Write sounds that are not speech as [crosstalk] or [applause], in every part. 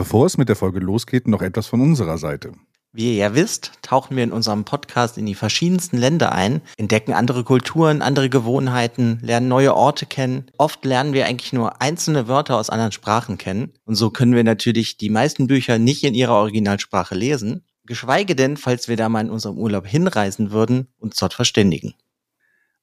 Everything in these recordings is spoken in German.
Bevor es mit der Folge losgeht, noch etwas von unserer Seite. Wie ihr ja wisst, tauchen wir in unserem Podcast in die verschiedensten Länder ein, entdecken andere Kulturen, andere Gewohnheiten, lernen neue Orte kennen. Oft lernen wir eigentlich nur einzelne Wörter aus anderen Sprachen kennen. Und so können wir natürlich die meisten Bücher nicht in ihrer Originalsprache lesen. Geschweige denn, falls wir da mal in unserem Urlaub hinreisen würden, uns dort verständigen.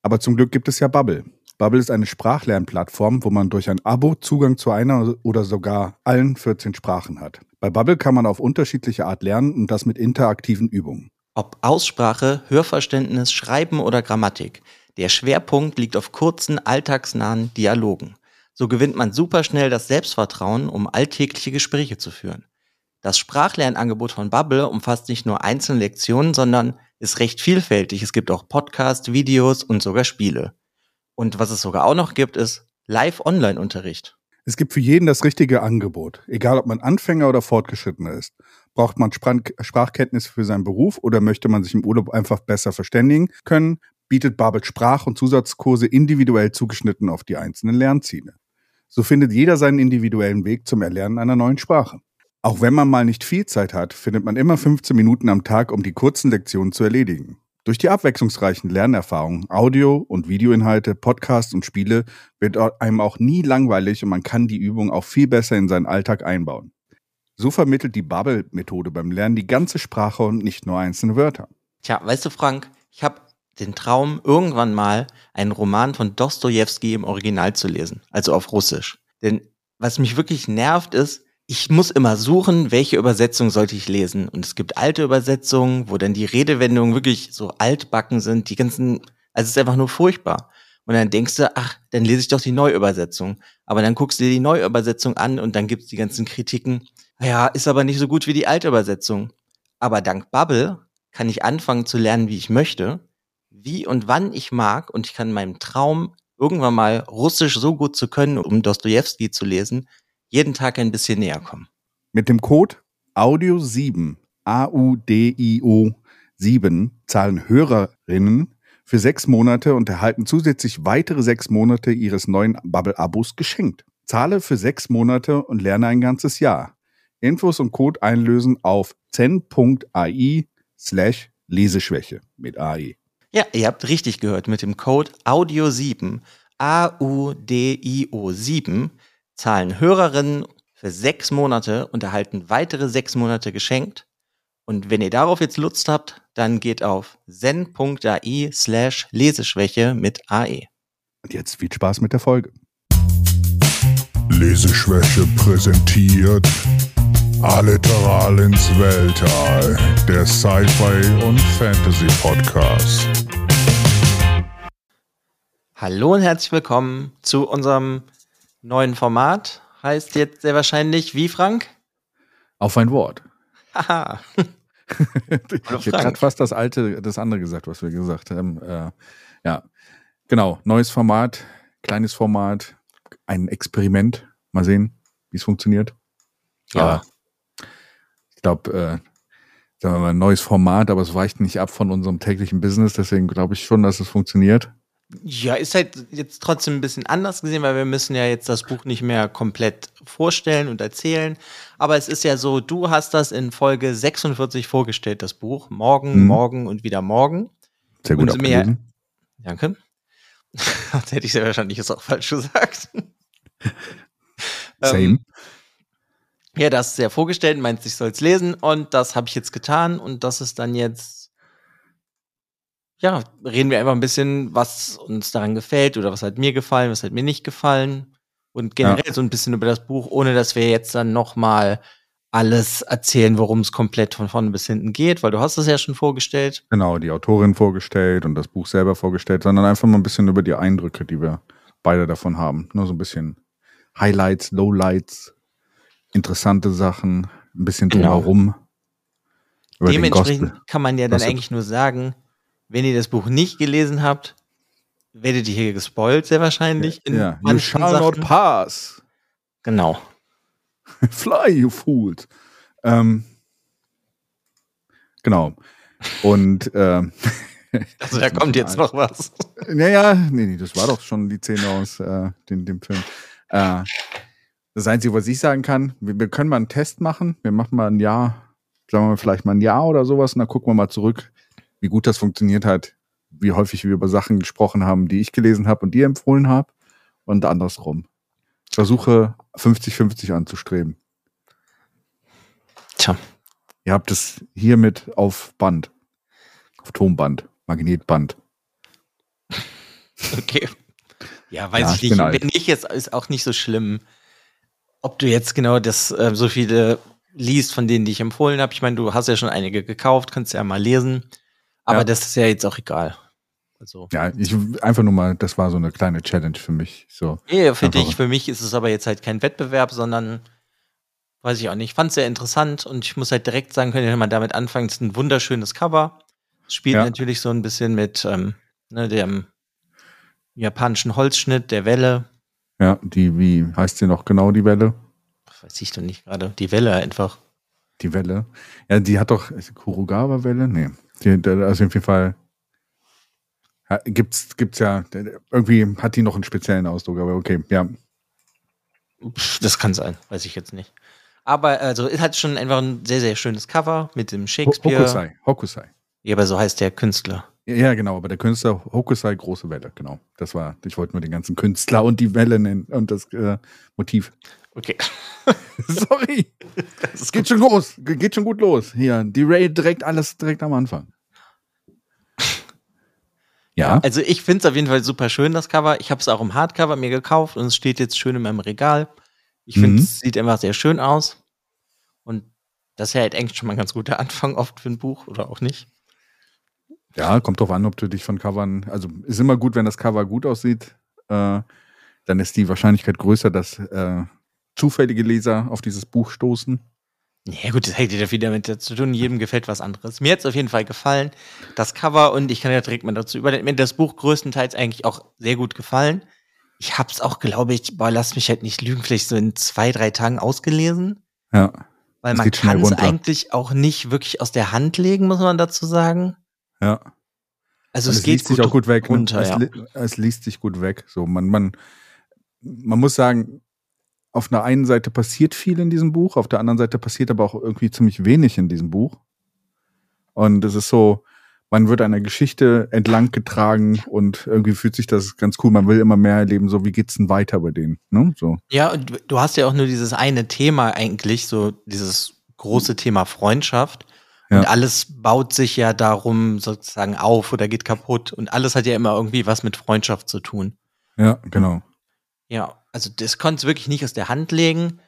Aber zum Glück gibt es ja Bubble. Bubble ist eine Sprachlernplattform, wo man durch ein Abo Zugang zu einer oder sogar allen 14 Sprachen hat. Bei Bubble kann man auf unterschiedliche Art lernen und das mit interaktiven Übungen. Ob Aussprache, Hörverständnis, Schreiben oder Grammatik. Der Schwerpunkt liegt auf kurzen, alltagsnahen Dialogen. So gewinnt man superschnell das Selbstvertrauen, um alltägliche Gespräche zu führen. Das Sprachlernangebot von Bubble umfasst nicht nur einzelne Lektionen, sondern ist recht vielfältig. Es gibt auch Podcasts, Videos und sogar Spiele. Und was es sogar auch noch gibt, ist Live-Online-Unterricht. Es gibt für jeden das richtige Angebot. Egal, ob man Anfänger oder Fortgeschrittener ist. Braucht man Sprachkenntnisse für seinen Beruf oder möchte man sich im Urlaub einfach besser verständigen können, bietet Babel Sprach- und Zusatzkurse individuell zugeschnitten auf die einzelnen Lernziele. So findet jeder seinen individuellen Weg zum Erlernen einer neuen Sprache. Auch wenn man mal nicht viel Zeit hat, findet man immer 15 Minuten am Tag, um die kurzen Lektionen zu erledigen. Durch die abwechslungsreichen Lernerfahrungen, Audio- und Videoinhalte, Podcasts und Spiele wird einem auch nie langweilig und man kann die Übung auch viel besser in seinen Alltag einbauen. So vermittelt die Bubble-Methode beim Lernen die ganze Sprache und nicht nur einzelne Wörter. Tja, weißt du, Frank, ich habe den Traum, irgendwann mal einen Roman von Dostoevsky im Original zu lesen, also auf Russisch. Denn was mich wirklich nervt, ist, ich muss immer suchen, welche Übersetzung sollte ich lesen. Und es gibt alte Übersetzungen, wo dann die Redewendungen wirklich so altbacken sind, die ganzen, also es ist einfach nur furchtbar. Und dann denkst du, ach, dann lese ich doch die Neuübersetzung. Aber dann guckst du dir die Neuübersetzung an und dann gibt's die ganzen Kritiken. Ja, ist aber nicht so gut wie die alte Übersetzung. Aber dank Bubble kann ich anfangen zu lernen, wie ich möchte, wie und wann ich mag und ich kann meinem Traum irgendwann mal Russisch so gut zu können, um Dostoevsky zu lesen, jeden Tag ein bisschen näher kommen. Mit dem Code AUDIO7, A-U-D-I-O 7, zahlen Hörerinnen für sechs Monate und erhalten zusätzlich weitere sechs Monate ihres neuen Bubble-Abos geschenkt. Zahle für sechs Monate und lerne ein ganzes Jahr. Infos und Code einlösen auf zen.ai slash Leseschwäche mit AI. Ja, ihr habt richtig gehört. Mit dem Code AUDIO7, A-U-D-I-O 7, zahlen Hörerinnen für sechs Monate und erhalten weitere sechs Monate geschenkt. Und wenn ihr darauf jetzt Lust habt, dann geht auf zen.ai slash Leseschwäche mit AE. Und jetzt viel Spaß mit der Folge. Leseschwäche präsentiert Alliteral ins Weltall, der Sci-Fi und Fantasy Podcast. Hallo und herzlich willkommen zu unserem neuen Format. Heißt jetzt sehr wahrscheinlich wie, Frank? Auf ein Wort. Haha. [laughs] ich gerade fast das alte, das andere gesagt, was wir gesagt haben. Äh, ja, genau. Neues Format, kleines Format, ein Experiment. Mal sehen, wie es funktioniert. Ja. Aber ich glaube, äh, sagen wir mal, ein neues Format, aber es weicht nicht ab von unserem täglichen Business. Deswegen glaube ich schon, dass es funktioniert. Ja, ist halt jetzt trotzdem ein bisschen anders gesehen, weil wir müssen ja jetzt das Buch nicht mehr komplett vorstellen und erzählen. Aber es ist ja so, du hast das in Folge 46 vorgestellt, das Buch. Morgen, Mhm. morgen und wieder morgen. Sehr gut Und mehr- abgelesen. Danke. [laughs] das hätte ich sehr wahrscheinlich jetzt auch falsch gesagt. Same. Ähm, ja, das ist ja vorgestellt, meinst, ich soll es lesen und das habe ich jetzt getan und das ist dann jetzt, ja, reden wir einfach ein bisschen, was uns daran gefällt oder was hat mir gefallen, was hat mir nicht gefallen und generell so ein bisschen über das Buch, ohne dass wir jetzt dann nochmal alles erzählen, worum es komplett von vorne bis hinten geht, weil du hast es ja schon vorgestellt. Genau, die Autorin vorgestellt und das Buch selber vorgestellt, sondern einfach mal ein bisschen über die Eindrücke, die wir beide davon haben. Nur so ein bisschen Highlights, Lowlights, interessante Sachen, ein bisschen Genau. drumherum. Den Dementsprechend kann man ja dann Gossip. eigentlich nur sagen, wenn ihr das Buch nicht gelesen habt, werdet ihr hier gespoilt, sehr wahrscheinlich. in Ja, you shall not Sachen. pass. Genau. [laughs] Fly, you fools. Ähm, genau. Und ähm, [laughs] Also da kommt jetzt noch was. Naja, nee, nee, das war doch schon die Szene aus äh, dem, dem Film. Äh, Das Einzige, was ich sagen kann, wir, wir können mal einen Test machen. Wir machen mal ein Jahr, sagen wir mal vielleicht mal ein Jahr oder sowas und dann gucken wir mal zurück, wie gut das funktioniert hat, wie häufig wir über Sachen gesprochen haben, die ich gelesen habe und dir empfohlen habe und andersrum. Ich versuche 50-50 anzustreben. Tja, Ihr habt es hiermit auf Band, auf Tonband, Magnetband. okay. Ja, weiß Ja, ich ich nicht. bin nicht, jetzt ist auch nicht so schlimm, ob du jetzt genau das äh, so viele liest, von denen die ich empfohlen habe. Ich meine, du hast ja schon einige gekauft, kannst ja mal lesen. Aber Ja. das ist ja jetzt auch egal. Also, Ja, ich einfach nur mal, das war so eine kleine Challenge für mich. So. nee, für Einfach. dich, für mich ist es aber jetzt halt kein Wettbewerb, sondern weiß ich auch nicht. Ich fand es sehr interessant und ich muss halt direkt sagen, könnt ihr mal damit anfangen. Es ist ein wunderschönes Cover. Es spielt Ja. natürlich so ein bisschen mit ähm, ne, dem japanischen Holzschnitt, der Welle. Ja, die, wie heißt sie noch genau, die Welle? Weiß ich doch nicht gerade. Die Welle einfach. Die Welle. Ja, die hat doch Kurogawa-Welle? Nee. Die, also auf jeden Fall ja, gibt's, gibt's ja, irgendwie hat die noch einen speziellen Ausdruck, aber okay, ja. Das kann sein, weiß ich jetzt nicht. Aber also es hat schon einfach ein sehr, sehr schönes Cover mit dem Shakespeare. Hokusai, Hokusai. Ja, aber so heißt der Künstler. Ja, Ja, genau, aber der Künstler Hokusai, große Welle, genau. Das war, ich wollte nur den ganzen Künstler und die Welle nennen und das äh, Motiv. Okay. [laughs] Sorry. Es geht schon los. Ge- Geht schon gut los. Hier, die Ray direkt alles direkt am Anfang. Ja. Also ich finde es auf jeden Fall super schön, das Cover. Ich habe es auch im Hardcover mir gekauft und es steht jetzt schön in meinem Regal. Ich finde, Mhm. es sieht einfach sehr schön aus. Und das ist ja halt eigentlich schon mal ein ganz guter Anfang oft für ein Buch oder auch nicht. Ja, kommt drauf an, ob du dich von Covern, also ist immer gut, wenn das Cover gut aussieht, äh, dann ist die Wahrscheinlichkeit größer, dass äh, zufällige Leser auf dieses Buch stoßen. Ja gut, das hätte ja wieder mit zu tun. Jedem gefällt was anderes. Mir hat es auf jeden Fall gefallen, das Cover. Und ich kann ja direkt mal dazu überleiten. Mir hat das Buch größtenteils eigentlich auch sehr gut gefallen. Ich habe es auch, glaube ich, boah, lass mich halt nicht lügen, vielleicht so in zwei, drei Tagen ausgelesen. Ja. Weil man kann es eigentlich auch nicht wirklich aus der Hand legen, muss man dazu sagen. Ja. Also Und es, geht liest sich auch gut weg. runter, ne? es, ja. es liest sich gut weg. So, man, man, man muss sagen, auf einer einen Seite passiert viel in diesem Buch, auf der anderen Seite passiert aber auch irgendwie ziemlich wenig in diesem Buch. Und es ist so, man wird einer Geschichte entlang getragen und irgendwie fühlt sich das ganz cool. Man will immer mehr erleben, so wie geht's denn weiter bei denen? Ne? So. Ja, und du- hast ja auch nur dieses eine Thema eigentlich, so dieses große Thema Freundschaft. Und Ja. alles baut sich ja darum sozusagen auf oder geht kaputt. Und alles hat ja immer irgendwie was mit Freundschaft zu tun. Ja, genau. Ja, also das konnte es wirklich nicht aus der Hand legen.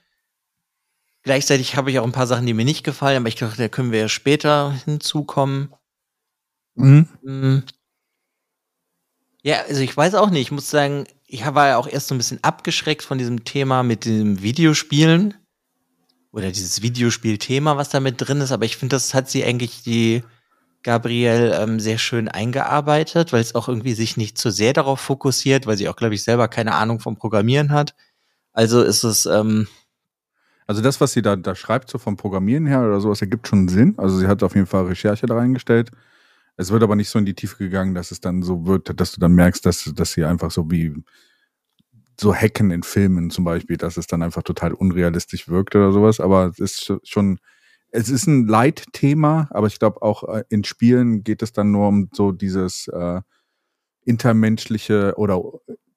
Gleichzeitig habe ich auch ein paar Sachen, die mir nicht gefallen, aber ich dachte, da können wir ja später hinzukommen. Mhm. Hm. Ja, also ich weiß auch nicht. Ich muss sagen, ich war ja auch erst so ein bisschen abgeschreckt von diesem Thema mit dem Videospielen. Oder dieses Videospielthema, was da mit drin ist. Aber ich finde, das hat sie eigentlich die Gabrielle ähm, sehr schön eingearbeitet, weil es auch irgendwie sich nicht zu sehr darauf fokussiert, weil sie auch, glaube ich, selber keine Ahnung vom Programmieren hat. Also ist es, ähm, Also das, was sie da, da schreibt, so vom Programmieren her oder sowas, ergibt schon Sinn. Also sie hat auf jeden Fall Recherche da reingestellt. Es wird aber nicht so in die Tiefe gegangen, dass es dann so wird, dass du dann merkst, dass, dass sie einfach so wie so Hacken in Filmen zum Beispiel, dass es dann einfach total unrealistisch wirkt oder sowas. Aber es ist schon, es ist ein Leitthema, aber ich glaube auch äh, in Spielen geht es dann nur um so dieses äh, intermenschliche oder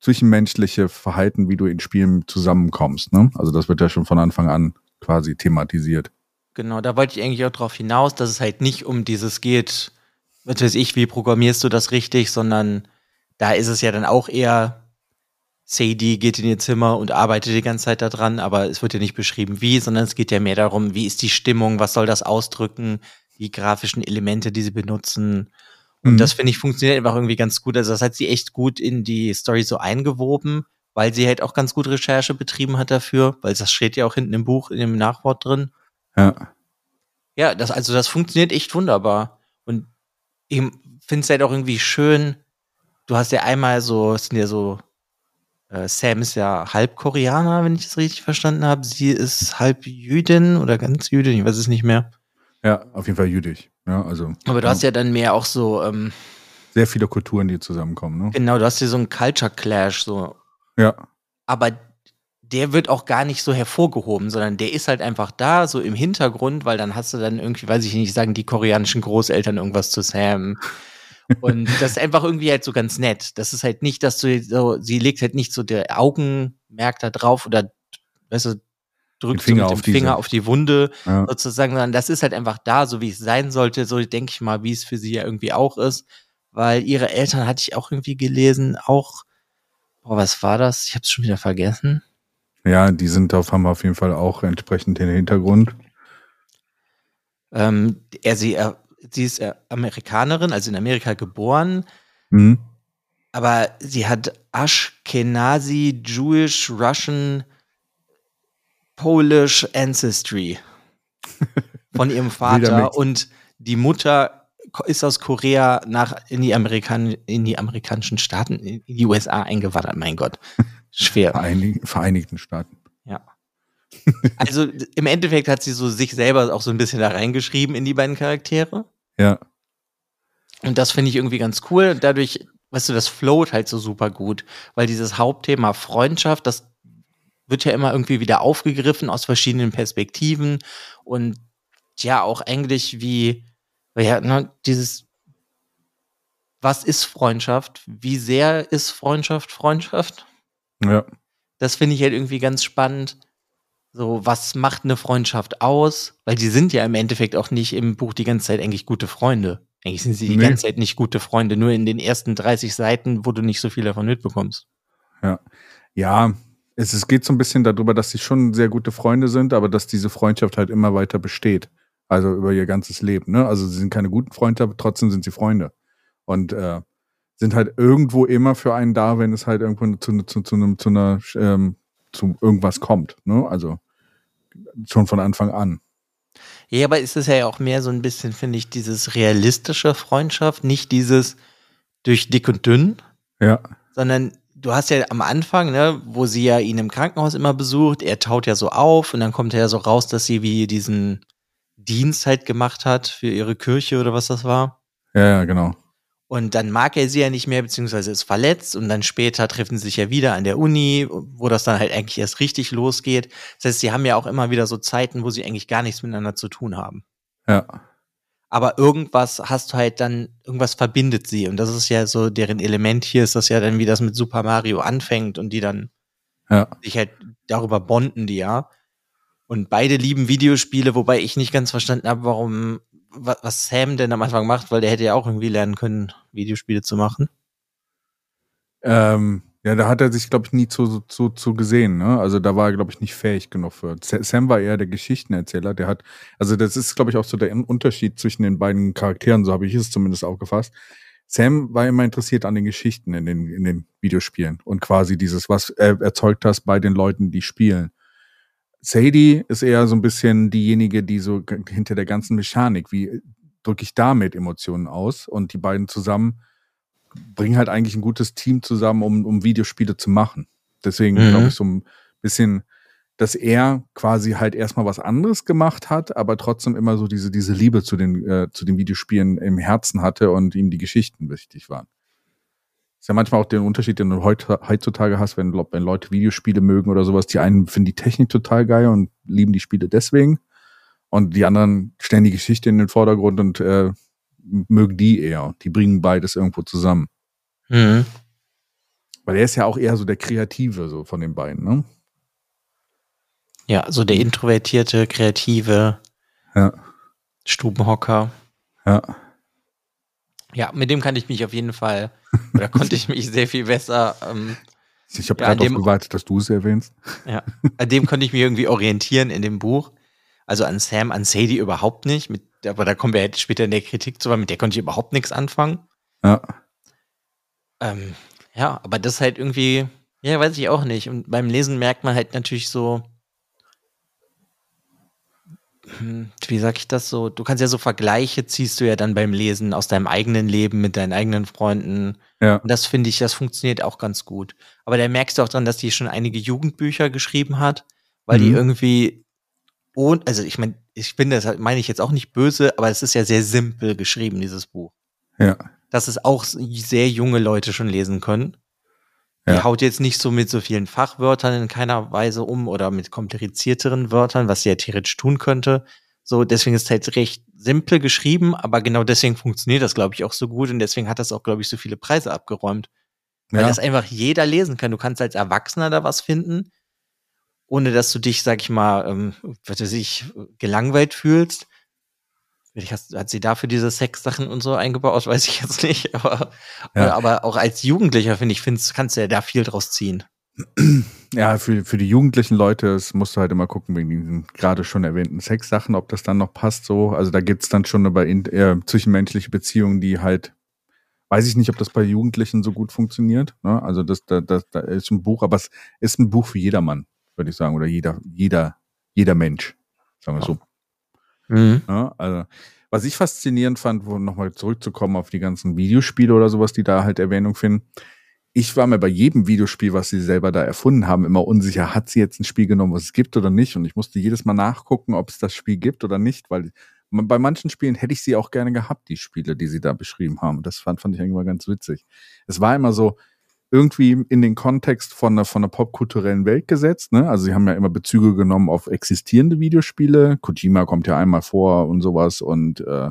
zwischenmenschliche Verhalten, wie du in Spielen zusammenkommst. Ne? Also das wird ja schon von Anfang an quasi thematisiert. Genau, da wollte ich eigentlich auch drauf hinaus, dass es halt nicht um dieses geht, was weiß ich, wie programmierst du das richtig, sondern da ist es ja dann auch eher, Sadie geht in ihr Zimmer und arbeitet die ganze Zeit daran, aber es wird ja nicht beschrieben, wie, sondern es geht ja mehr darum, wie ist die Stimmung, was soll das ausdrücken, die grafischen Elemente, die sie benutzen. Und Mhm. das finde ich funktioniert einfach irgendwie ganz gut. Also das hat sie echt gut in die Story so eingewoben, weil sie halt auch ganz gut Recherche betrieben hat dafür, weil das steht ja auch hinten im Buch, in dem Nachwort drin. Ja. Ja, das, also das funktioniert echt wunderbar. Und ich finde es halt auch irgendwie schön. Du hast ja einmal so, es sind ja so, Sam ist ja halb Koreaner, wenn ich es richtig verstanden habe. Sie ist halb Jüdin oder ganz Jüdin, ich weiß es nicht mehr. Ja, auf jeden Fall jüdisch. Ja, also Aber du hast ja dann mehr auch so, ähm, sehr viele Kulturen, die zusammenkommen. Ne? genau, du hast ja so einen Culture Clash, so. Ja. Aber der wird auch gar nicht so hervorgehoben, sondern der ist halt einfach da, so im Hintergrund, weil dann hast du dann irgendwie, weiß ich nicht, sagen die koreanischen Großeltern irgendwas zu Sam. Und das ist einfach irgendwie halt so ganz nett. Das ist halt nicht, dass du so, sie legt halt nicht so der Augenmerk da drauf oder, weißt du, drückt Finger so mit auf dem diese. Finger auf die Wunde Ja. sozusagen, sondern das ist halt einfach da, so wie es sein sollte, so denke ich mal, wie es für sie ja irgendwie auch ist. Weil ihre Eltern hatte ich auch irgendwie gelesen, auch, boah, was war das? Ich habe es schon wieder vergessen. Ja, die sind auf, haben auf jeden Fall auch entsprechend den Hintergrund. Ähm, er, sie, er, sie ist äh, Amerikanerin, also in Amerika geboren, Mhm. aber sie hat Ashkenazi, Jewish, Russian, Polish Ancestry [laughs] von ihrem Vater und die Mutter ist aus Korea nach in die Amerikan in die amerikanischen Staaten in die USA eingewandert. Mein Gott, [laughs] schwer. Vereinig Vereinigten Staaten. Ja. Also im Endeffekt hat sie so sich selber auch so ein bisschen da reingeschrieben in die beiden Charaktere. Ja. Und das finde ich irgendwie ganz cool. Dadurch, weißt du, das float halt so super gut, weil dieses Hauptthema Freundschaft, das wird ja immer irgendwie wieder aufgegriffen aus verschiedenen Perspektiven und ja, auch eigentlich wie, ja, ne, dieses, was ist Freundschaft? Wie sehr ist Freundschaft Freundschaft? Ja. Das finde ich halt irgendwie ganz spannend. So, was macht eine Freundschaft aus? Weil die sind ja im Endeffekt auch nicht im Buch die ganze Zeit eigentlich gute Freunde. Eigentlich sind sie die Nee. ganze Zeit nicht gute Freunde, nur in den ersten 30 Seiten, wo du nicht so viel davon mitbekommst. Ja, es, es geht so ein bisschen darüber, dass sie schon sehr gute Freunde sind, aber dass diese Freundschaft halt immer weiter besteht. Also über ihr ganzes Leben. Ne? Also sie sind keine guten Freunde, aber trotzdem sind sie Freunde. Und äh, sind halt irgendwo immer für einen da, wenn es halt irgendwo zu, zu, zu, einem, zu einer ähm, zu irgendwas kommt. Ne? Also schon von Anfang an. Ja, aber es ist ja auch mehr so ein bisschen, finde ich, dieses realistische Freundschaft, nicht dieses durch dick und dünn, Ja, sondern du hast ja am Anfang, ne, wo sie ja ihn im Krankenhaus immer besucht, er taut ja so auf und dann kommt ja so raus, dass sie wie diesen Dienst halt gemacht hat für ihre Kirche oder was das war. ja, ja, genau. Und dann mag er sie ja nicht mehr, beziehungsweise ist verletzt und dann später treffen sie sich ja wieder an der Uni, wo das dann halt eigentlich erst richtig losgeht. Das heißt, sie haben ja auch immer wieder so Zeiten, wo sie eigentlich gar nichts miteinander zu tun haben. Ja, Aber irgendwas hast du halt dann, irgendwas verbindet sie. Und das ist ja so, deren Element hier ist das ja dann, wie das mit Super Mario anfängt und die dann ja. sich halt darüber bonden, die ja. Und beide lieben Videospiele, wobei ich nicht ganz verstanden habe, warum, wa- was Sam denn am Anfang macht, weil der hätte ja auch irgendwie lernen können, Videospiele zu machen. Ähm, ja, da hat er sich, glaube ich, nie zu, zu, zu gesehen. Ne? Also da war er, glaube ich, nicht fähig genug für. Sa- Sam war eher der Geschichtenerzähler. Der hat, also das ist, glaube ich, auch so der Unterschied zwischen den beiden Charakteren. So habe ich es zumindest aufgefasst. Sam war immer interessiert an den Geschichten in den, in den Videospielen und quasi dieses, was er erzeugt hast bei den Leuten, die spielen. Sadie ist eher so ein bisschen diejenige, die so hinter der ganzen Mechanik, wie drücke ich damit Emotionen aus und die beiden zusammen bringen halt eigentlich ein gutes Team zusammen, um, um Videospiele zu machen. Deswegen Mhm. glaube ich so ein bisschen, dass er quasi halt erstmal was anderes gemacht hat, aber trotzdem immer so diese, diese Liebe zu den, äh, zu den Videospielen im Herzen hatte und ihm die Geschichten wichtig waren. Ist ja manchmal auch der Unterschied, den du heut, heutzutage hast, wenn, wenn Leute Videospiele mögen oder sowas. Die einen finden die Technik total geil und lieben die Spiele deswegen. Und die anderen stellen die Geschichte in den Vordergrund und äh, mögen die eher. Die bringen beides irgendwo zusammen. Mhm. Weil er ist ja auch eher so der Kreative so von den beiden, ne? Ja, so der introvertierte, kreative Ja, Stubenhocker. ja. Ja, mit dem kann ich mich auf jeden Fall, oder konnte ich mich sehr viel besser, ähm, Ich habe Ja, gerade darauf gewartet, dass du es erwähnst. ja, an dem konnte ich mich irgendwie orientieren in dem Buch. Also an Sam, an Sadie überhaupt nicht, mit, aber da kommen wir halt später in der Kritik zu, weil mit der konnte ich überhaupt nichts anfangen. Ja, Ähm, ja, aber das halt irgendwie, ja, weiß ich auch nicht. Und beim Lesen merkt man halt natürlich so, wie sag ich das so? Du kannst ja so Vergleiche ziehst du ja dann beim Lesen aus deinem eigenen Leben mit deinen eigenen Freunden. ja, Und das finde ich, das funktioniert auch ganz gut. Aber da merkst du auch dran, dass die schon einige Jugendbücher geschrieben hat, weil die Mhm. irgendwie, und, also ich meine, ich finde, das meine ich jetzt auch nicht böse, aber es ist ja sehr simpel geschrieben, dieses Buch ja. dass es auch sehr junge Leute schon lesen können. Die Ja. haut jetzt nicht so mit so vielen Fachwörtern in keiner Weise um oder mit komplizierteren Wörtern, was sie ja theoretisch tun könnte. So, deswegen ist es halt recht simpel geschrieben, aber genau deswegen funktioniert das, glaube ich, auch so gut und deswegen hat das auch, glaube ich, so viele Preise abgeräumt. Weil Ja. das einfach jeder lesen kann. Du kannst als Erwachsener da was finden, ohne dass du dich, sag ich mal, ähm, was weiß ich, gelangweilt fühlst. Hast, hat sie dafür diese Sexsachen und so eingebaut, weiß ich jetzt nicht. Aber, Ja. aber auch als Jugendlicher, finde ich, findest, kannst du ja da viel draus ziehen. [clears throat] Ja, für, für die jugendlichen Leute es musst du halt immer gucken, wegen diesen gerade schon erwähnten Sexsachen, ob das dann noch passt so. Also da gibt's dann schon über in, äh, zwischenmenschliche Beziehungen, die halt, weiß ich nicht, ob das bei Jugendlichen so gut funktioniert. Ne? Also das, da, das, da ist ein Buch, aber es ist ein Buch für jedermann, würde ich sagen, oder jeder, jeder, jeder Mensch, sagen wir so. Ja, also, was ich faszinierend fand, wo nochmal zurückzukommen auf die ganzen Videospiele oder sowas, die da halt Erwähnung finden. Ich war mir bei jedem Videospiel, was sie selber da erfunden haben, immer unsicher, hat sie jetzt ein Spiel genommen, was es gibt oder nicht? Und ich musste jedes Mal nachgucken, ob es das Spiel gibt oder nicht, weil bei manchen Spielen hätte ich sie auch gerne gehabt, die Spiele, die sie da beschrieben haben. Das fand, fand ich eigentlich mal ganz witzig. Es war immer so, irgendwie in den Kontext von einer, von einer popkulturellen Welt gesetzt. Ne? Also sie haben ja immer Bezüge genommen auf existierende Videospiele. Kojima kommt ja einmal vor und sowas und äh,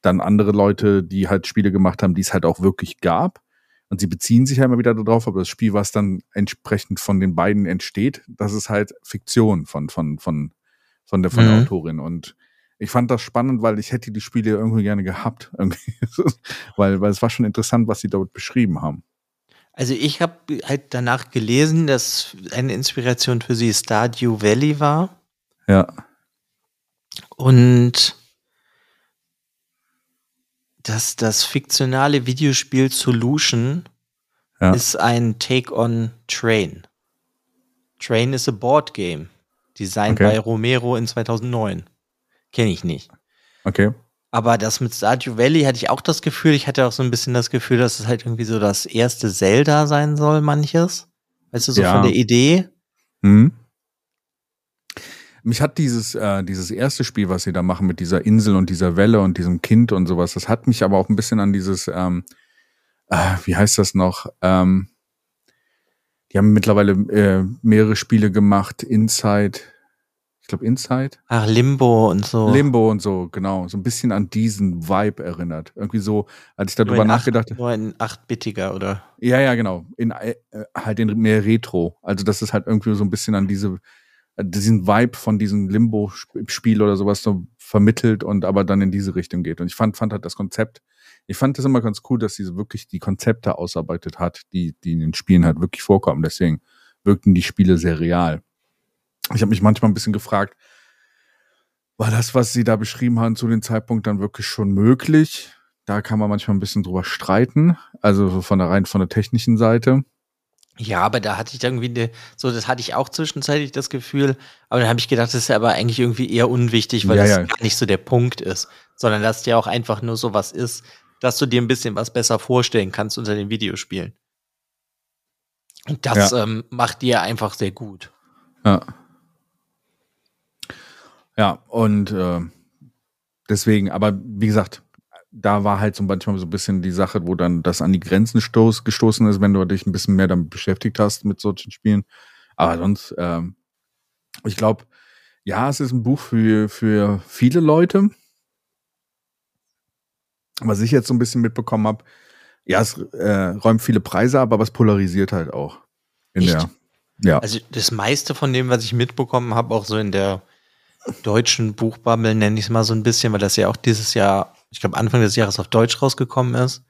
dann andere Leute, die halt Spiele gemacht haben, die es halt auch wirklich gab. Und sie beziehen sich ja immer wieder darauf, aber das Spiel, was dann entsprechend von den beiden entsteht, das ist halt Fiktion von, von, von, von der, von der Mhm. Autorin. Und ich fand das spannend, weil ich hätte die Spiele irgendwie gerne gehabt. [laughs] Weil, weil es war schon interessant, was sie dort beschrieben haben. Also ich habe halt danach gelesen, dass eine Inspiration für sie Stardew Valley war. Ja. Und dass das fiktionale Videospiel Solution Ja. ist ein Take on Train. Train is a board game. Designed Okay. bei Romero in 2009. Kenne ich nicht. Okay. Aber das mit Stardew Valley hatte ich auch das Gefühl, ich hatte auch so ein bisschen das Gefühl, dass es halt irgendwie so das erste Zelda sein soll, manches. Weißt du, so Ja. von der Idee. Mhm. Mich hat dieses, äh, dieses erste Spiel, was sie da machen mit dieser Insel und dieser Welle und diesem Kind und sowas, das hat mich aber auch ein bisschen an dieses, ähm, äh, wie heißt das noch? Ähm, die haben mittlerweile äh, mehrere Spiele gemacht, Inside, ich glaube Inside, Ach, Limbo und so. Limbo und so, genau, so ein bisschen an diesen Vibe erinnert. Irgendwie so, als ich darüber nachgedacht acht, Nur ein achtbittiger, oder? Ja, ja, genau. In äh, halt in mehr Retro. Also das ist halt irgendwie so ein bisschen an diese diesen Vibe von diesem Limbo-Spiel oder sowas so vermittelt und aber dann in diese Richtung geht. Und ich fand, fand halt das Konzept, ich fand das immer ganz cool, dass sie so wirklich die Konzepte ausarbeitet hat, die, die in den Spielen halt wirklich vorkommen. Deswegen wirkten die Spiele sehr real. Ich habe mich manchmal ein bisschen gefragt, war das, was sie da beschrieben haben, zu dem Zeitpunkt dann wirklich schon möglich? Da kann man manchmal ein bisschen drüber streiten. Also so von der rein von der technischen Seite. Ja, aber da hatte ich irgendwie ne, so, das hatte ich auch zwischenzeitlich das Gefühl, aber dann habe ich gedacht, das ist ja aber eigentlich irgendwie eher unwichtig, weil Ja, das ja. gar nicht so der Punkt ist, sondern dass der auch einfach nur so was ist, dass du dir ein bisschen was besser vorstellen kannst unter den Videospielen. Und das ähm, macht dir einfach sehr gut. Ja. Ja, und äh, deswegen, aber wie gesagt, da war halt so manchmal so ein bisschen die Sache, wo dann das an die Grenzen stoß, gestoßen ist, wenn du dich ein bisschen mehr damit beschäftigt hast mit solchen Spielen. Aber sonst, ähm, ich glaube, ja, es ist ein Buch für, für viele Leute. Was ich jetzt so ein bisschen mitbekommen habe, ja, es äh, räumt viele Preise ab, aber es polarisiert halt auch. In Echt? der, ja. Also das meiste von dem, was ich mitbekommen habe, auch so in der deutschen Buchbubble, nenne ich es mal so ein bisschen, weil das ja auch dieses Jahr, ich glaube Anfang des Jahres auf Deutsch rausgekommen ist,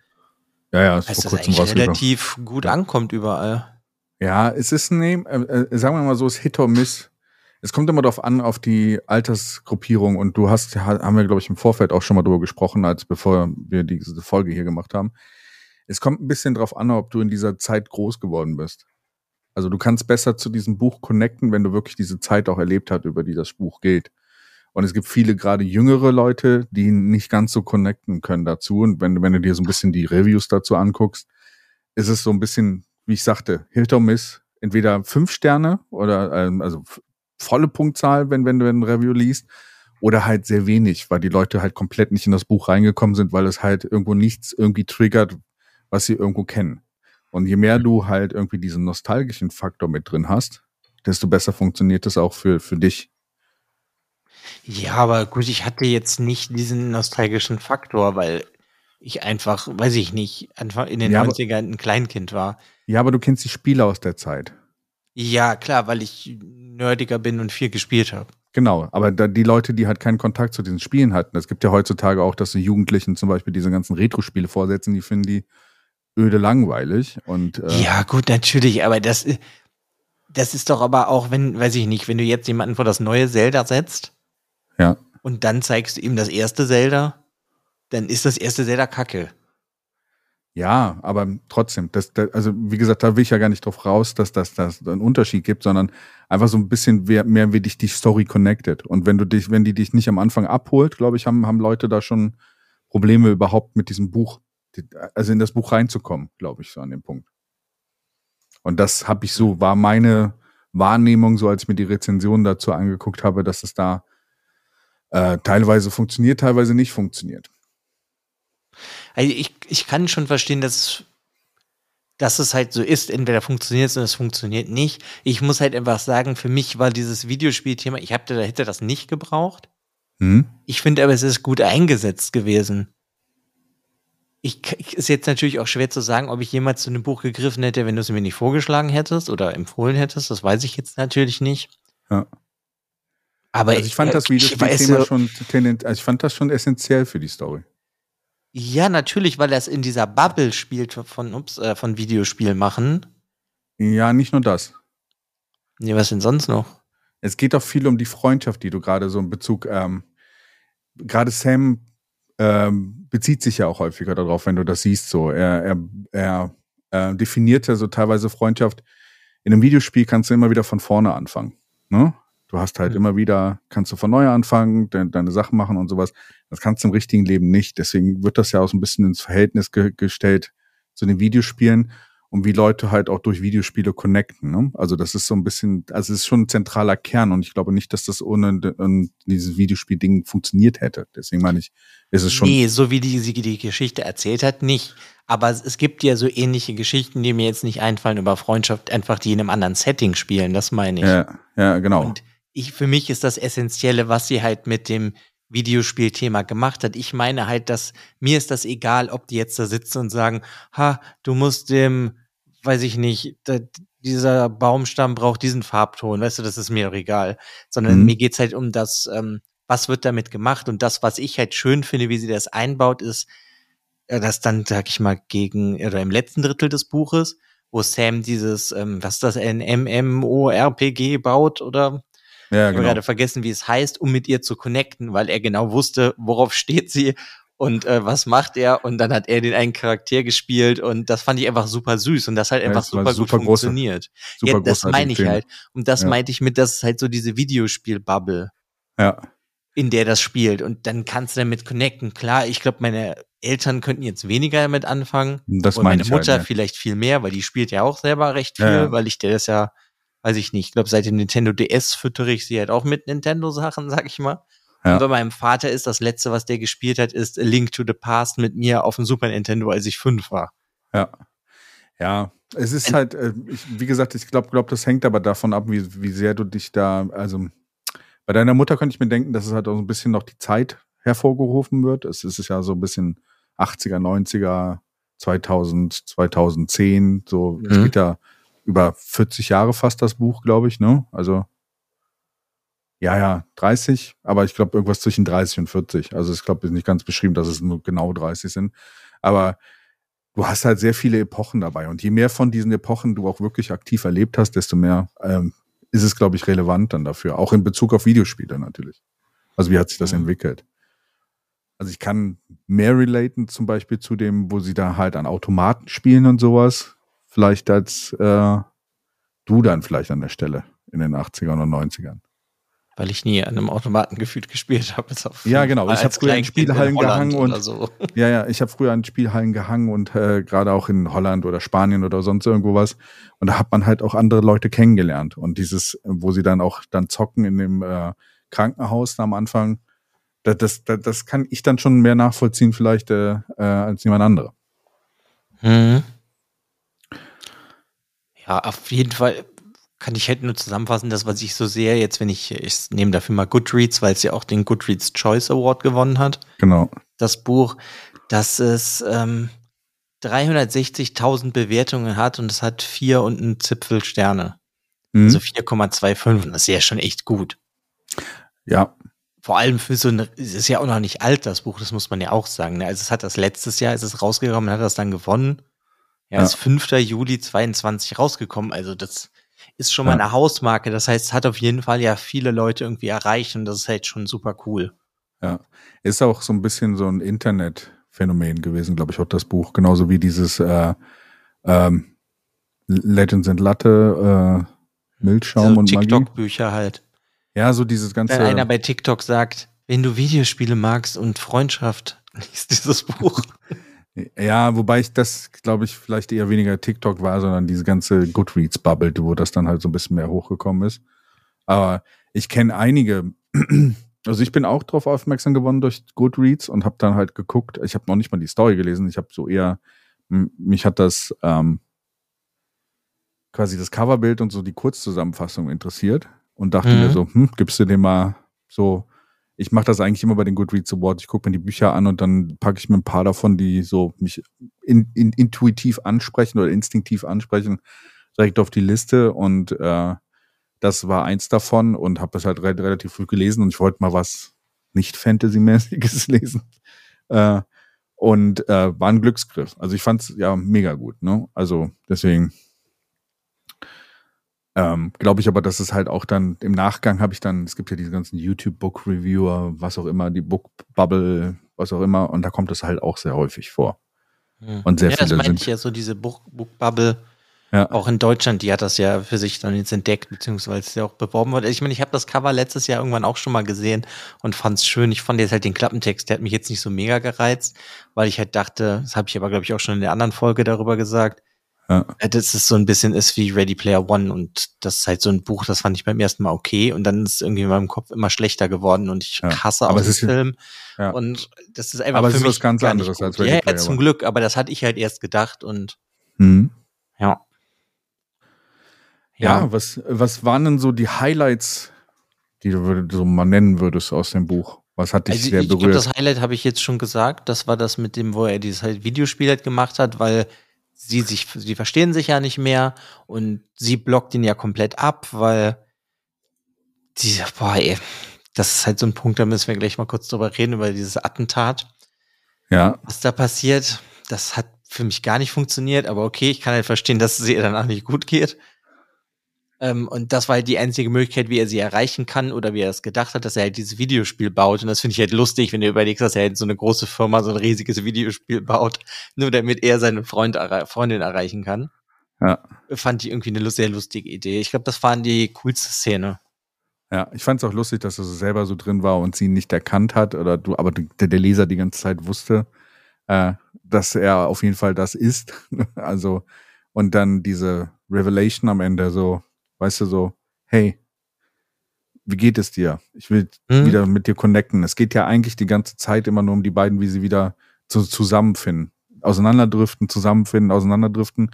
Ja, ja, ist heißt vor das kurzem rausgekommen. relativ gut ankommt überall. Ja, es ist ein, äh, äh, sagen wir mal so, es ist Hit or Miss. Es kommt immer darauf an, auf die Altersgruppierung und du hast, ha- haben wir, glaube ich, im Vorfeld auch schon mal drüber gesprochen, als bevor wir diese Folge hier gemacht haben. Es kommt ein bisschen drauf an, ob du in dieser Zeit groß geworden bist. Also du kannst besser zu diesem Buch connecten, wenn du wirklich diese Zeit auch erlebt hast, über die das Buch geht. Und es gibt viele gerade jüngere Leute, die nicht ganz so connecten können dazu. Und wenn, du- wenn du dir so ein bisschen die Reviews dazu anguckst, ist es so ein bisschen, wie ich sagte, Hit or Miss. Entweder fünf Sterne oder ähm, also volle Punktzahl, wenn, wenn du ein Review liest, oder halt sehr wenig, weil die Leute halt komplett nicht in das Buch reingekommen sind, weil es halt irgendwo nichts irgendwie triggert, was sie irgendwo kennen. Und je mehr du halt irgendwie diesen nostalgischen Faktor mit drin hast, desto besser funktioniert das auch für, für dich. Ja, aber gut, ich hatte jetzt nicht diesen nostalgischen Faktor, weil ich einfach, weiß ich nicht, einfach in den ja, 90ern ein Kleinkind war. Ja, aber du kennst die Spiele aus der Zeit. Ja, klar, weil ich nerdiger bin und viel gespielt habe. Genau, aber da die Leute, die halt keinen Kontakt zu diesen Spielen hatten, es gibt ja heutzutage auch, dass die Jugendlichen zum Beispiel diese ganzen Retro-Spiele vorsetzen, die finden die öde langweilig und äh ja gut natürlich, aber das das ist doch aber auch, wenn weiß ich nicht, wenn du jetzt jemanden vor das neue Zelda setzt, ja und dann zeigst du ihm das erste Zelda, dann ist das erste Zelda Kacke. Ja, aber trotzdem, das, das, also wie gesagt, da will ich ja gar nicht drauf raus, dass das, das einen Unterschied gibt, sondern einfach so ein bisschen mehr, mehr wie dich die Story connected. Und wenn du dich, wenn die dich nicht am Anfang abholt, glaube ich, haben, haben Leute da schon Probleme überhaupt mit diesem Buch, also in das Buch reinzukommen, glaube ich, so an dem Punkt. Und das habe ich so, war meine Wahrnehmung, so als ich mir die Rezension dazu angeguckt habe, dass es da äh, teilweise funktioniert, teilweise nicht funktioniert. Also ich, ich kann schon verstehen, dass, dass es halt so ist. Entweder funktioniert es oder es funktioniert nicht. Ich muss halt einfach sagen, für mich war dieses Videospielthema, ich hab, da hätte das nicht gebraucht. Hm? Ich finde aber, es ist gut eingesetzt gewesen. Ich, ist jetzt natürlich auch schwer zu sagen, ob ich jemals zu einem Buch gegriffen hätte, wenn du es mir nicht vorgeschlagen hättest oder empfohlen hättest. Das weiß ich jetzt natürlich nicht. Ja. Aber also ich fand das Videospielthema schon, also ich fand das schon essentiell für die Story. Ja, natürlich, weil er es in dieser Bubble spielt von, ups, äh, von Videospiel machen. Ja, nicht nur das. Nee, was denn sonst noch? Es geht auch viel um die Freundschaft, die du gerade so in Bezug, ähm, gerade Sam ähm, bezieht sich ja auch häufiger darauf, wenn du das siehst, so. Er, er, er äh, definiert ja so teilweise Freundschaft. In einem Videospiel kannst du immer wieder von vorne anfangen. Ne? Du hast halt mhm. immer wieder, kannst du von neu anfangen, de deine Sachen machen und sowas. Das kannst du im richtigen Leben nicht. Deswegen wird das ja auch so ein bisschen ins Verhältnis ge gestellt zu den Videospielen und wie Leute halt auch durch Videospiele connecten. Ne? Also das ist so ein bisschen, also es ist schon ein zentraler Kern und ich glaube nicht, dass das ohne dieses Videospiel-Ding funktioniert hätte. Deswegen meine ich, ist es schon. Nee, so wie die, sie die Geschichte erzählt hat, nicht. Aber es gibt ja so ähnliche Geschichten, die mir jetzt nicht einfallen über Freundschaft, einfach die in einem anderen Setting spielen, das meine ich. Ja, ja, genau. Und ich, für mich ist das Essentielle, was sie halt mit dem Videospielthema gemacht hat. Ich meine halt, dass mir ist das egal, ob die jetzt da sitzen und sagen, ha, du musst dem, weiß ich nicht, da, dieser Baumstamm braucht diesen Farbton, weißt du, das ist mir auch egal. Sondern mhm. mir geht's halt um das, ähm, was wird damit gemacht und das, was ich halt schön finde, wie sie das einbaut, ist, äh, dass dann, sag ich mal, gegen, oder im letzten Drittel des Buches, wo Sam dieses, ähm, was ist das, ein MMORPG baut oder ja, genau. Ich habe gerade vergessen, wie es heißt, um mit ihr zu connecten, weil er genau wusste, worauf [laughs] steht sie und äh, was macht er. Und dann hat er den einen Charakter gespielt und das fand ich einfach super süß und das hat ja, einfach super, super gut große, funktioniert. Super ja, das meine ich halt. Und das ja. meinte ich mit, das ist halt so diese Videospiel-Bubble. Ja. In der das spielt. Und dann kannst du damit connecten. Klar, ich glaube, meine Eltern könnten jetzt weniger damit anfangen. Das und meine Mutter halt, vielleicht viel mehr, weil die spielt ja auch selber recht viel, weil ich der das ja weiß ich nicht, ich glaube, seit dem Nintendo DS füttere ich sie halt auch mit Nintendo-Sachen, [laughs] sag ich mal. Ja. Und bei meinem Vater ist das letzte, was der gespielt hat, ist A Link to the Past mit mir auf dem Super Nintendo, als ich fünf war. Ja. Ja, es ist halt, äh, ich, wie gesagt, ich glaube, glaub, das hängt aber davon ab, wie, wie sehr du dich da, also bei deiner Mutter könnte ich mir denken, dass es halt auch so ein bisschen noch die Zeit hervorgerufen wird. Es ist ja so ein bisschen 80er, 90er, 2000, 2010, so, mhm. es geht ja über 40 Jahre fast das Buch, glaube ich, ne? Also ja, ja, 30, aber ich glaube irgendwas zwischen 30 und 40. Also ich glaube, ist nicht ganz beschrieben, dass es nur genau 30 sind. Aber du hast halt sehr viele Epochen dabei. Und je mehr von diesen Epochen du auch wirklich aktiv erlebt hast, desto mehr ähm, ist es, glaube ich, relevant dann dafür. Auch in Bezug auf Videospiele natürlich. Also wie hat sich das mhm. entwickelt? Also ich kann mehr relaten zum Beispiel zu dem, wo sie da halt an Automaten spielen und sowas vielleicht als äh, du dann vielleicht an der Stelle in den 80ern und 90ern. Weil ich nie an einem Automaten [laughs] gefühlt gespielt habe. Ja, genau. Ich habe früher an Spielhallen gehangen und so. [laughs] ja, ja, ich habe früher an Spielhallen gehangen und äh, gerade auch in Holland oder Spanien oder sonst irgendwo was. Und da hat man halt auch andere Leute kennengelernt. Und dieses, wo sie dann auch dann zocken in dem äh, Krankenhaus am Anfang, das, das, das, das kann ich dann schon mehr nachvollziehen vielleicht äh, äh, als jemand andere. Mhm. Ja, auf jeden Fall kann ich halt nur zusammenfassen, das, was ich so sehe, jetzt, wenn ich, ich nehme dafür mal Goodreads, weil es ja auch den Goodreads Choice Award gewonnen hat. Genau. Das Buch, dass es ähm, 360.000 Bewertungen hat und es hat vier und ein Zipfel Sterne. Mhm. Also 4,25. Das ist ja schon echt gut. Ja, Vor allem für so ein, es ist ja auch noch nicht alt, das Buch, das muss man ja auch sagen. Ne? Also es hat das letztes Jahr, ist es rausgekommen, hat das dann gewonnen. Ja, Ja. ist 5. Juli 22 rausgekommen. Also das ist schon mal eine Hausmarke. Das heißt, es hat auf jeden Fall ja viele Leute irgendwie erreicht und das ist halt schon super cool. Ja, ist auch so ein bisschen so ein Internetphänomen gewesen, glaube ich, auch das Buch. Genauso wie dieses äh, ähm, Legends and Latte, äh, Milchschaum so und Magie. TikTok-Bücher halt. Ja, so dieses ganze. Wenn einer bei TikTok sagt, wenn du Videospiele magst und Freundschaft, [laughs] liest dieses Buch. [laughs] Ja, wobei ich das, glaube ich, vielleicht eher weniger TikTok war, sondern diese ganze Goodreads-Bubble, wo das dann halt so ein bisschen mehr hochgekommen ist. Aber ich kenne einige, [clears throat] also ich bin auch drauf aufmerksam geworden durch Goodreads und habe dann halt geguckt, ich habe noch nicht mal die Story gelesen, ich habe so eher, mich hat das ähm, quasi das Coverbild und so die Kurzzusammenfassung interessiert und dachte Mhm. mir so, hm, gibst du dem mal so ich mache das eigentlich immer bei den Goodreads Awards. Ich gucke mir die Bücher an und dann packe ich mir ein paar davon, die so mich in, in, intuitiv ansprechen oder instinktiv ansprechen, direkt auf die Liste. Und äh, das war eins davon und habe das halt re relativ früh gelesen und ich wollte mal was nicht Fantasy-mäßiges [laughs] lesen. Äh, und äh, war ein Glücksgriff. Also ich fand's ja mega gut. Ne? Also deswegen ähm, Glaube ich aber, dass es halt auch dann im Nachgang habe ich dann, es gibt ja diese ganzen YouTube-Book-Reviewer, was auch immer, die Book-Bubble, was auch immer, und da kommt es halt auch sehr häufig vor. Und sehr ja, das viele meine sind- ich ja so, diese Book-Bubble. Ja. Auch in Deutschland, die hat das ja für sich dann jetzt entdeckt, beziehungsweise es ja auch beworben wurde. Ich meine, ich habe das Cover letztes Jahr irgendwann auch schon mal gesehen und fand es schön. Ich fand jetzt halt den Klappentext, der hat mich jetzt nicht so mega gereizt, weil ich halt dachte, das habe ich aber, glaube ich, auch schon in der anderen Folge darüber gesagt, Ja. äh, dass es so ein bisschen ist wie Ready Player One und das ist halt so ein Buch, das fand ich beim ersten Mal okay und dann ist es irgendwie in meinem Kopf immer schlechter geworden und ich Ja. hasse Aber auch es den ist ja- Film Ja. und das ist einfach Aber es für ist mich was ganz anderes als Ready ja, ja, Player zum One. Glück, aber das hatte ich halt erst gedacht und Mhm. ja. Ja, was, was waren denn so die Highlights, die du so mal nennen würdest aus dem Buch? Was hat dich Also sehr ich glaube, berührt? das Highlight habe ich jetzt schon gesagt. Das war das mit dem, wo er dieses halt Videospiel halt gemacht hat, weil sie sich, sie verstehen sich ja nicht mehr und sie blockt ihn ja komplett ab, weil diese, boah, ey, das ist halt so ein Punkt, da müssen wir gleich mal kurz drüber reden, über dieses Attentat, ja, was da passiert. Das hat für mich gar nicht funktioniert, aber okay, ich kann halt verstehen, dass es ihr danach nicht gut geht. Ähm, und das war halt die einzige Möglichkeit, wie er sie erreichen kann oder wie er es gedacht hat, dass er halt dieses Videospiel baut. Und das finde ich halt lustig, wenn du überlegst, dass er halt so eine große Firma, so ein riesiges Videospiel baut, nur damit er seine Freund, Freundin erreichen kann. ja. Fand ich irgendwie eine sehr lustige Idee. Ich glaube, das waren die coolste Szene. Ja, ich fand es auch lustig, dass er so selber so drin war und sie ihn nicht erkannt hat oder du, aber der, der Leser die ganze Zeit wusste, äh, dass er auf jeden Fall das ist. [laughs] also, und dann diese Revelation am Ende so, weißt du, so, hey, wie geht es dir? Ich will Mhm. wieder mit dir connecten. Es geht ja eigentlich die ganze Zeit immer nur um die beiden, wie sie wieder zu, zusammenfinden. Auseinanderdriften, zusammenfinden, auseinanderdriften.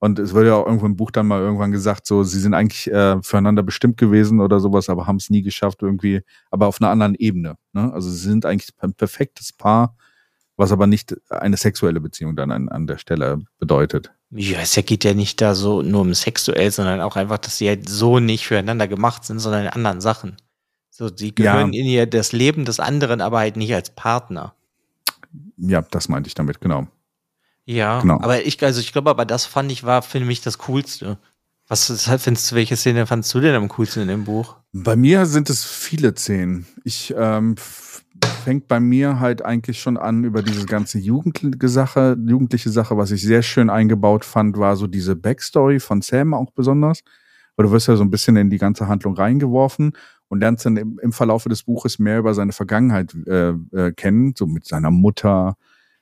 Und es wurde ja auch irgendwo im Buch dann mal irgendwann gesagt, so, sie sind eigentlich äh, füreinander bestimmt gewesen oder sowas, aber haben es nie geschafft, irgendwie, aber auf einer anderen Ebene. Ne? Also sie sind eigentlich ein perfektes Paar, was aber nicht eine sexuelle Beziehung dann an, an der Stelle bedeutet. Ja, es geht ja nicht da so nur um sexuell, sondern auch einfach, dass sie halt so nicht füreinander gemacht sind, sondern in anderen Sachen. So, sie gehören in ihr das Leben des anderen, aber halt nicht als Partner. Ja, das meinte ich damit, genau. Ja, Genau. aber ich, also ich glaube, aber das fand ich war für mich das Coolste. Was findest du, welche Szene fandst du denn am coolsten in dem Buch? Bei mir sind es viele Szenen. Ich ähm, fängt bei mir halt eigentlich schon an über diese ganze jugendliche Sache, jugendliche Sache, was ich sehr schön eingebaut fand, war so diese Backstory von Sam auch besonders. Weil du wirst ja so ein bisschen in die ganze Handlung reingeworfen und lernst dann im, im Verlaufe des Buches mehr über seine Vergangenheit äh, äh, kennen, so mit seiner Mutter,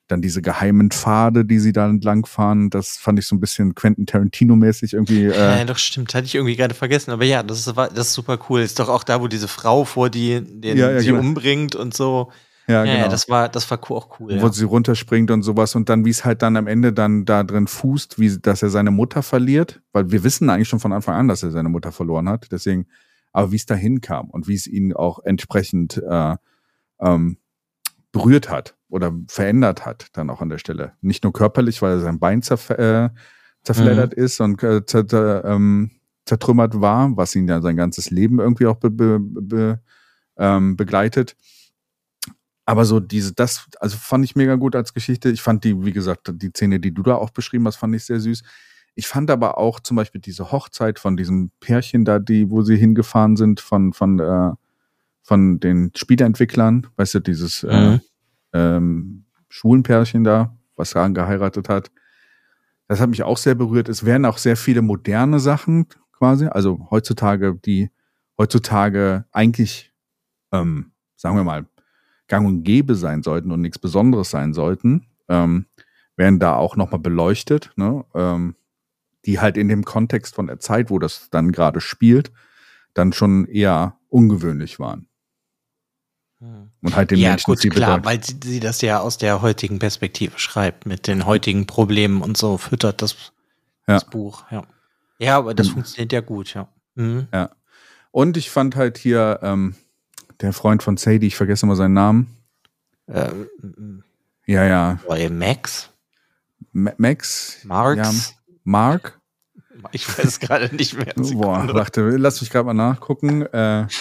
dann diese geheimen Pfade, die sie da entlang fahren. Das fand ich so ein bisschen Quentin Tarantino-mäßig irgendwie. Ja, Äh, doch, stimmt. Hatte ich irgendwie gerade vergessen. Aber ja, das ist, das ist super cool. Ist doch auch da, wo diese Frau vor die den Ja, ja, sie genau. umbringt und so. Ja, Ja, genau. ja, das war, das war auch cool. wo Ja. sie runterspringt und sowas und dann, wie es halt dann am Ende dann da drin fußt, wie, dass er seine Mutter verliert, weil wir wissen eigentlich schon von Anfang an, dass er seine Mutter verloren hat, deswegen, aber wie es dahin kam und wie es ihn auch entsprechend äh, ähm, berührt hat oder verändert hat, dann auch an der Stelle. Nicht nur körperlich, weil sein Bein zerf äh, zerfleddert ist und äh, zer zer ähm, zertrümmert war, was ihn ja sein ganzes Leben irgendwie auch be be be ähm, begleitet. Aber so diese, das, also fand ich mega gut als Geschichte. Ich fand die, wie gesagt, die Szene, die du da auch beschrieben hast, fand ich sehr süß. Ich fand aber auch zum Beispiel diese Hochzeit von diesem Pärchen da, die, wo sie hingefahren sind, von, von, äh, von den Spieleentwicklern, weißt du, dieses äh, Mhm. ähm, schwulen Pärchen da, was daran geheiratet hat. Das hat mich auch sehr berührt. Es werden auch sehr viele moderne Sachen quasi, also heutzutage, die heutzutage eigentlich, ähm, sagen wir mal, gang und gäbe sein sollten und nichts Besonderes sein sollten, ähm, werden da auch nochmal beleuchtet, ne? ähm, die halt in dem Kontext von der Zeit, wo das dann gerade spielt, dann schon eher ungewöhnlich waren. Mhm. Und halt den ja, Menschen gut, klar, bedeuten. weil sie, sie das ja aus der heutigen Perspektive schreibt, mit den heutigen Problemen und so füttert das, Ja. das Buch, ja. Ja, aber das Mhm. funktioniert ja gut, ja. Mhm. Und ich fand halt hier ähm, der Freund von Sadie, ich vergesse immer seinen Namen. Ähm, Ja, ja, bei Max, Ma Max. Marx, Ja, Mark. ich weiß gerade nicht mehr. Boah, warte, lass mich gerade mal nachgucken. Äh, [laughs]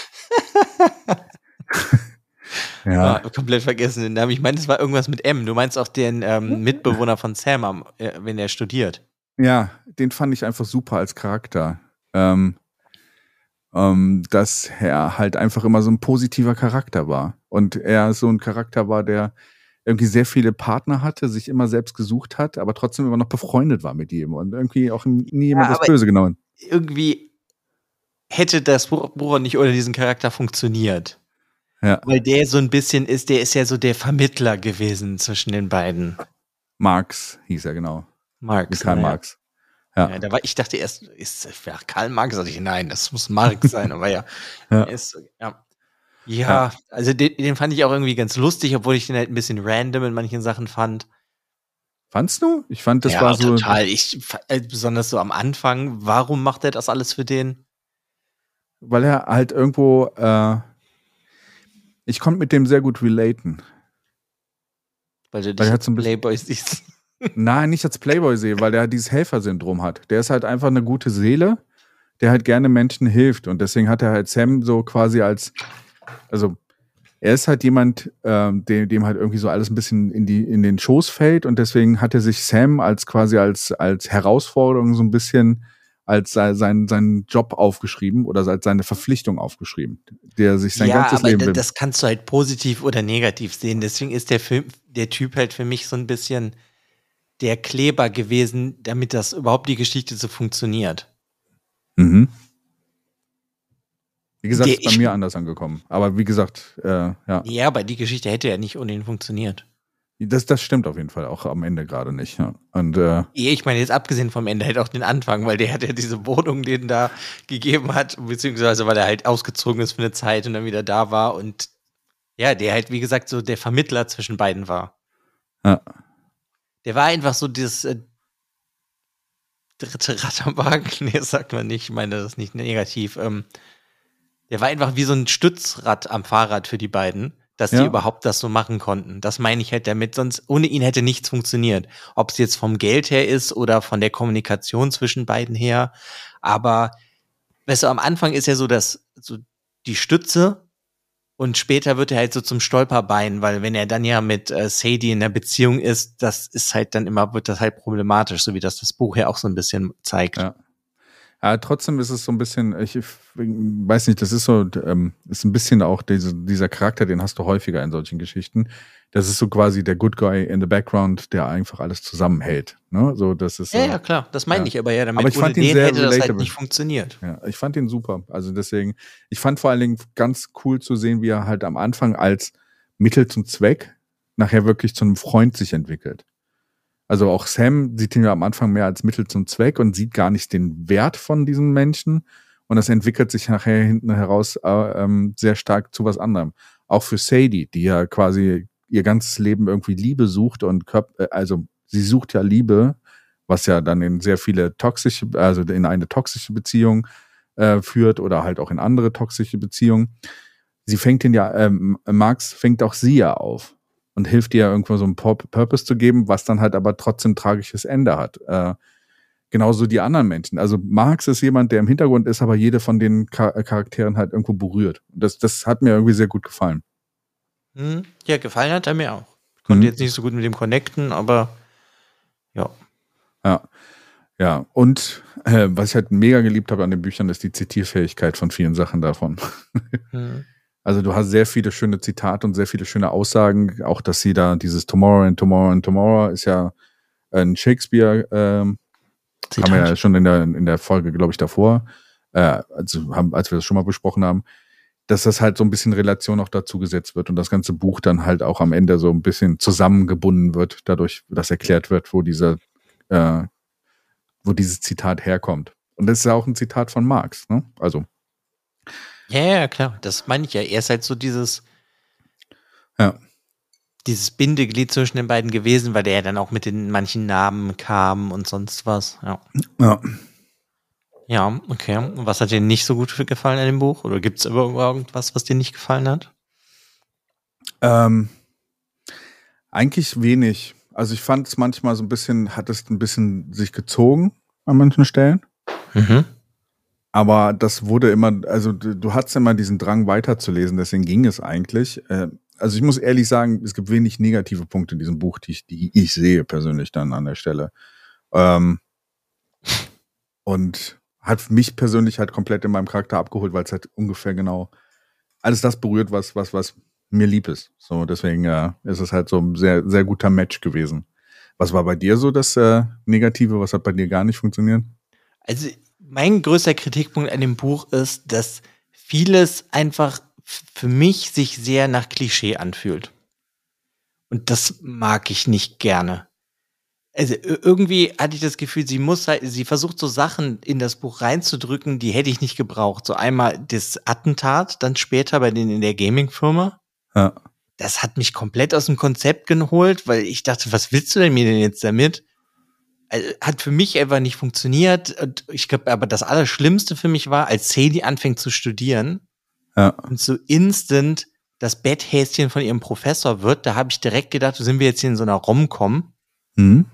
ja, Ah, komplett vergessen den Namen. Ich meine, es war irgendwas mit M. Du meinst auch den ähm, Mitbewohner von Sam, am, äh, wenn er studiert. ja, den fand ich einfach super als Charakter. Ähm, ähm, dass er halt einfach immer so ein positiver Charakter war. Und er so ein Charakter war, der irgendwie sehr viele Partner hatte, sich immer selbst gesucht hat, aber trotzdem immer noch befreundet war mit jedem und irgendwie auch nie jemand das aber- Böse genommen. Irgendwie hätte das Buch nicht ohne diesen Charakter funktioniert. Ja. Weil der so ein bisschen ist, der ist ja so der Vermittler gewesen zwischen den beiden. Marx hieß er genau. Marx. Karl ne? Marx. Ja. Ja, da war, ich dachte erst, ist ja, Karl Marx? Dachte ich, nein, das muss Marx [laughs] sein, aber ja. Ja. Ist, ja. Ja, also den, den fand ich auch irgendwie ganz lustig, obwohl ich den halt ein bisschen random in manchen Sachen fand. Fandst du? Ich fand, das ja, war so. total. Ich, äh, besonders so am Anfang, warum macht er das alles für den? Weil er halt irgendwo. Äh, ich konnte mit dem sehr gut relaten. Weil du dich er als Playboy siehst. [laughs] Nein, nicht als Playboy sehe, weil der halt dieses Helfersyndrom hat. Der ist halt einfach eine gute Seele, der halt gerne Menschen hilft. Und deswegen hat er halt Sam so quasi als, also er ist halt jemand, ähm, dem, dem halt irgendwie so alles ein bisschen in, die, in den Schoß fällt. Und deswegen hat er sich Sam als quasi als, als Herausforderung so ein bisschen als sei- sein, seinen Job aufgeschrieben oder als seine Verpflichtung aufgeschrieben, der sich sein ja, ganzes aber Leben will. das kannst du halt positiv oder negativ sehen. Deswegen ist der Film, der Typ halt für mich so ein bisschen der Kleber gewesen, damit das überhaupt die Geschichte so funktioniert. Mhm. Wie gesagt, Der- ist bei mir anders angekommen. Aber wie gesagt, äh, ja. Ja, aber die Geschichte hätte ja nicht ohne ihn funktioniert. Das, das stimmt auf jeden Fall auch am Ende gerade nicht. Ja. Und äh, Ich meine, jetzt abgesehen vom Ende halt auch den Anfang, weil der hat ja diese Wohnung den da gegeben hat, beziehungsweise weil er halt ausgezogen ist für eine Zeit und dann wieder da war und ja, der halt, wie gesagt, so der Vermittler zwischen beiden war. Ja. Der war einfach so dieses äh, dritte Rad am Wagen. [laughs] Nee, das sagt man nicht, ich meine das ist nicht negativ. Ähm, der war einfach wie so ein Stützrad am Fahrrad für die beiden, dass die Ja. überhaupt das so machen konnten. Das meine ich halt damit, sonst ohne ihn hätte nichts funktioniert. Ob es jetzt vom Geld her ist oder von der Kommunikation zwischen beiden her. Aber weißt du, am Anfang ist ja so, dass so die Stütze und später wird er halt so zum Stolperbein, weil wenn er dann ja mit äh, Sadie in der Beziehung ist, das ist halt dann immer, wird das halt problematisch, so wie das das Buch ja auch so ein bisschen zeigt. Ja. Ja, trotzdem ist es so ein bisschen, ich weiß nicht, das ist so, ähm, ist ein bisschen auch diese, dieser Charakter, den hast du häufiger in solchen Geschichten. Das ist so quasi der Good Guy in the Background, der einfach alles zusammenhält. Ne? So, das ist Ja, ja, klar, das meine Ja. ich aber ja, damit Aber ich fand ihn sehr hätte das halt relatable. nicht funktioniert. Ja, ich fand ihn super. Also deswegen, ich fand vor allen Dingen ganz cool zu sehen, wie er halt am Anfang als Mittel zum Zweck nachher wirklich zu einem Freund sich entwickelt. Also auch Sam sieht ihn ja am Anfang mehr als Mittel zum Zweck und sieht gar nicht den Wert von diesem Menschen. Und das entwickelt sich nachher hinten heraus äh, ähm, sehr stark zu was anderem. auch für Sadie, die ja quasi ihr ganzes Leben irgendwie Liebe sucht und äh, also sie sucht ja Liebe, was ja dann in sehr viele toxische, also in eine toxische Beziehung äh, führt oder halt auch in andere toxische Beziehungen. Sie fängt ihn ja, ähm, Marx fängt auch sie ja auf und hilft ihr irgendwo so einen Purpose zu geben, was dann halt aber trotzdem ein tragisches Ende hat. Äh, genauso die anderen Menschen. Also Marx ist jemand, der im Hintergrund ist, aber jede von den Char Charakteren halt irgendwo berührt. Das, das hat mir irgendwie sehr gut gefallen. Hm, ja, gefallen hat er mir auch. Ich konnte mhm. jetzt nicht so gut mit dem connecten, aber ja. Ja. Ja, und äh, was ich halt mega geliebt habe an den Büchern, ist die Zitierfähigkeit von vielen Sachen davon. Mhm. Also du hast sehr viele schöne Zitate und sehr viele schöne Aussagen. Auch, dass sie da dieses Tomorrow and Tomorrow and Tomorrow ist ja ein Shakespeare, ähm, haben wir ja schon in der, in der Folge, glaube ich, davor, äh, also haben, als wir das schon mal besprochen haben, dass das halt so ein bisschen Relation auch dazu gesetzt wird und das ganze Buch dann halt auch am Ende so ein bisschen zusammengebunden wird, dadurch, dass erklärt wird, wo dieser, äh, wo dieses Zitat herkommt. Und das ist ja auch ein Zitat von Marx, ne? Also ja, ja, klar, das meine ich ja. Er ist halt so dieses, ja. dieses Bindeglied zwischen den beiden gewesen, weil der ja dann auch mit den manchen Namen kam und sonst was. Ja. Ja. Ja, okay. Und was hat dir nicht so gut gefallen an dem Buch? Oder gibt es irgendwas, was dir nicht gefallen hat? Ähm, eigentlich wenig. Also ich fand es manchmal so ein bisschen, hat es ein bisschen sich gezogen an manchen Stellen. Mhm. Aber das wurde immer, also du, hattest immer diesen Drang weiterzulesen, deswegen ging es eigentlich. Äh, also ich muss ehrlich sagen, es gibt wenig negative Punkte in diesem Buch, die ich, die ich sehe persönlich dann an der Stelle. Ähm, und hat mich persönlich halt komplett in meinem Charakter abgeholt, weil es halt ungefähr genau alles das berührt, was, was, was mir lieb ist. So, deswegen äh, ist es halt so ein sehr, sehr guter Match gewesen. Was war bei dir so das äh, Negative? Was hat bei dir gar nicht funktioniert? Also mein größter Kritikpunkt an dem Buch ist, dass vieles einfach für mich sich sehr nach Klischee anfühlt. Und das mag ich nicht gerne. Also irgendwie hatte ich das Gefühl, sie muss halt, sie versucht so Sachen in das Buch reinzudrücken, die hätte ich nicht gebraucht. So einmal das Attentat, dann später bei denen in der Gaming-Firma. Ja. Das hat mich komplett aus dem Konzept geholt, weil ich dachte, was willst du denn mir denn jetzt damit? Also, hat für mich einfach nicht funktioniert. Und ich glaube, aber das Allerschlimmste für mich war, als Sadie anfängt zu studieren ja. und so instant das Betthäschen von ihrem Professor wird, da habe ich direkt gedacht, sind wir jetzt hier in so einer Rom-Com. Mhm.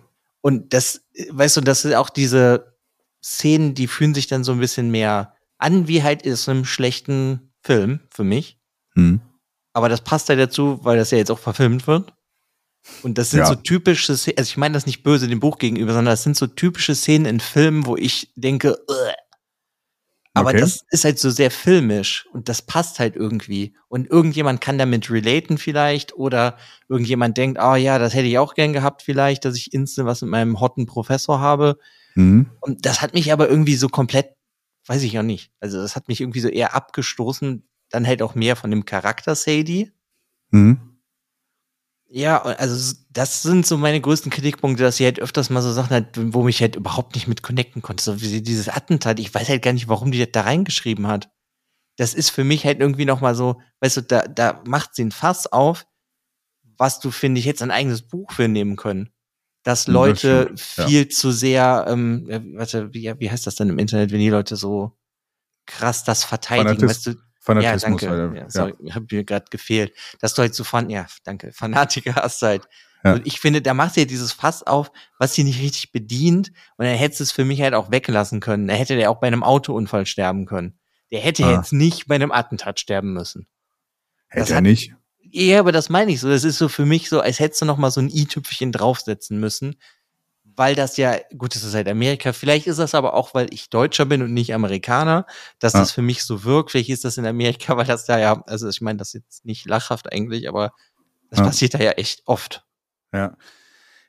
Und das, weißt du, das sind auch diese Szenen, die fühlen sich dann so ein bisschen mehr an, wie halt in so einem schlechten Film für mich. Mhm. Aber das passt ja dazu, weil das ja jetzt auch verfilmt wird. Und das sind ja. so typische Szenen, also ich meine das nicht böse dem Buch gegenüber, sondern das sind so typische Szenen in Filmen, wo ich denke, Ugh. aber okay. das ist halt so sehr filmisch und das passt halt irgendwie. Und irgendjemand kann damit relaten vielleicht oder irgendjemand denkt, ah oh ja, das hätte ich auch gern gehabt vielleicht, dass ich instant was mit meinem hotten Professor habe. Mhm. Und das hat mich aber irgendwie so komplett, weiß ich auch nicht. Also das hat mich irgendwie so eher abgestoßen, dann halt auch mehr von dem Charakter Sadie. Mhm ja, also das sind so meine größten Kritikpunkte, dass sie halt öfters mal so Sachen hat, wo mich halt überhaupt nicht mit connecten konnte. So wie dieses Attentat, ich weiß halt gar nicht, warum die das da reingeschrieben hat. Das ist für mich halt irgendwie noch mal so, weißt du, da, da macht sie ein Fass auf, was du, finde ich, jetzt ein eigenes Buch für nehmen können. Dass Leute das viel ja. zu sehr, ähm, warte, wie, wie heißt das denn im Internet, wenn die Leute so krass das verteidigen, Fanatis weißt du? Fanatismus. Ja, danke. Ja, sorry, ja. hab mir gerade gefehlt. Dass du halt so von, ja, danke, [laughs] Fanatiker hast halt. Ja. Und ich finde, da macht sie ja dieses Fass auf, was sie nicht richtig bedient. Und er hätte es für mich halt auch weglassen können. Da hätte der auch bei einem Autounfall sterben können. Der hätte ah. jetzt nicht bei einem Attentat sterben müssen. Hätte das er hat, nicht? Ja, aber das meine ich so. Das ist so für mich so, als hättest du noch mal so ein i-Tüpfchen draufsetzen müssen weil das ja, gut, das ist halt Amerika, vielleicht ist das aber auch, weil ich Deutscher bin und nicht Amerikaner, dass ja. das für mich so wirkt. Vielleicht ist das in Amerika, weil das da ja, also ich meine, das ist jetzt nicht lachhaft eigentlich, aber das ja. passiert da ja echt oft. Ja.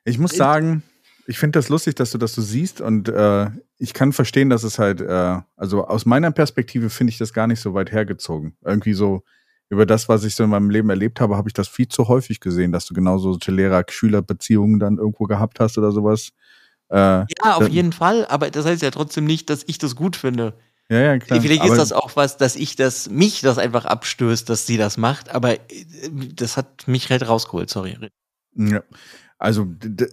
Ich muss sagen, ich finde das lustig, dass du das so siehst und äh, ich kann verstehen, dass es halt, äh, also aus meiner Perspektive finde ich das gar nicht so weit hergezogen. Irgendwie so, über das, was ich so in meinem Leben erlebt habe, habe ich das viel zu häufig gesehen, dass du genauso Lehrer-Schüler-Beziehungen dann irgendwo gehabt hast oder sowas. Äh, ja, auf jeden Fall, aber das heißt ja trotzdem nicht, dass ich das gut finde. Ja, ja, klar. Vielleicht ist das auch was, dass ich das, mich das einfach abstößt, dass sie das macht, aber äh, das hat mich halt rausgeholt, sorry. Ja. Also,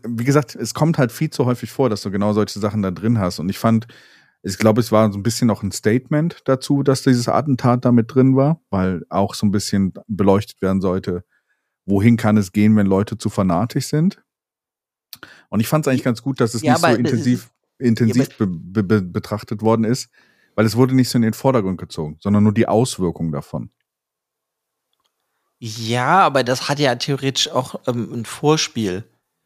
wie gesagt, es kommt halt viel zu häufig vor, dass du genau solche Sachen da drin hast. Und ich fand, ich glaube, es war so ein bisschen noch ein Statement dazu, dass dieses Attentat da mit drin war, weil auch so ein bisschen beleuchtet werden sollte, wohin kann es gehen, wenn Leute zu fanatisch sind. Und ich fand es eigentlich ganz gut, dass es Ja, nicht so intensiv, intensiv be be be betrachtet worden ist, weil es wurde nicht so in den Vordergrund gezogen, sondern nur die Auswirkungen davon. Ja, aber das hat ja theoretisch auch ähm, ein Vorspiel,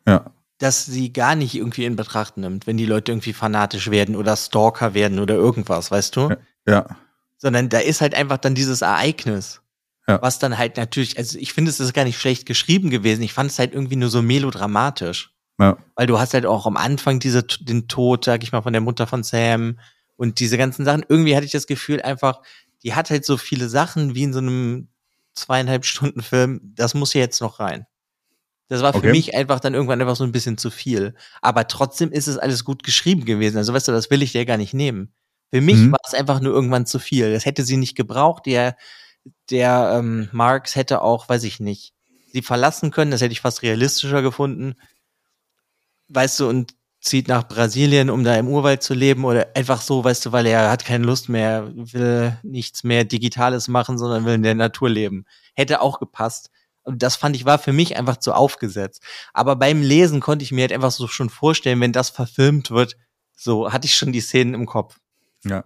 Ja. Dass sie gar nicht irgendwie in Betracht nimmt, wenn die Leute irgendwie fanatisch werden oder Stalker werden oder irgendwas, weißt du? Ja. Ja. Sondern da ist halt einfach dann dieses Ereignis. Ja. Was dann halt natürlich, also ich finde, es ist gar nicht schlecht geschrieben gewesen. Ich fand es halt irgendwie nur so melodramatisch. Ja. Weil du hast halt auch am Anfang diese, den Tod, sag ich mal, von der Mutter von Sam und diese ganzen Sachen. Irgendwie hatte ich das Gefühl einfach, die hat halt so viele Sachen wie in so einem zweieinhalb Stunden Film. Das muss hier jetzt noch rein. Das war für Okay. mich einfach dann irgendwann einfach so ein bisschen zu viel. Aber trotzdem ist es alles gut geschrieben gewesen. Also weißt du, das will ich dir gar nicht nehmen. Für mich Mhm. war es einfach nur irgendwann zu viel. Das hätte sie nicht gebraucht. Der, der ähm, Marx hätte auch, weiß ich nicht, sie verlassen können. Das hätte ich fast realistischer gefunden. Weißt du, und zieht nach Brasilien, um da im Urwald zu leben oder einfach so, weißt du, weil er hat keine Lust mehr, will nichts mehr Digitales machen, sondern will in der Natur leben. Hätte auch gepasst. Und das fand ich war für mich einfach zu aufgesetzt. Aber beim Lesen konnte ich mir halt einfach so schon vorstellen, wenn das verfilmt wird, so hatte ich schon die Szenen im Kopf. Ja,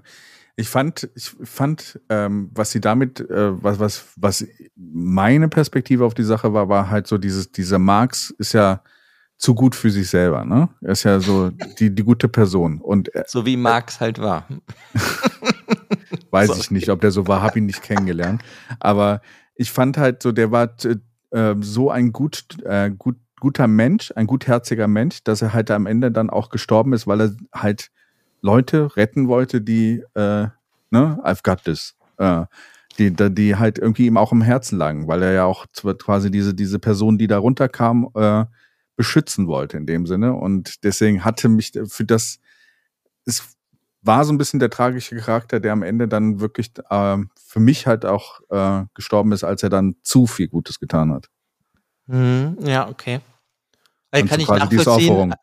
ich fand, ich fand, ähm, was sie damit, äh, was, was, was meine Perspektive auf die Sache war, war halt so dieses, dieser Marx ist ja zu gut für sich selber, ne? Er ist ja so die, die gute Person und er, So wie Marx halt war. weiß Sorry. ich nicht, ob der so war, habe ihn nicht kennengelernt, aber ich fand halt so, der war äh, so ein gut, äh, gut, guter Mensch, ein gutherziger Mensch, dass er halt am Ende dann auch gestorben ist, weil er halt Leute retten wollte, die, äh, ne, I've got this, äh, die, die halt irgendwie ihm auch im Herzen lagen, weil er ja auch quasi diese, diese Person, die da runterkam, äh, beschützen wollte in dem Sinne. Und deswegen hatte mich für das, es war so ein bisschen der tragische Charakter, der am Ende dann wirklich äh, für mich halt auch äh, gestorben ist, als er dann zu viel Gutes getan hat. Mhm, ja, okay. Und kann ich nachvollziehen. Aufforderung.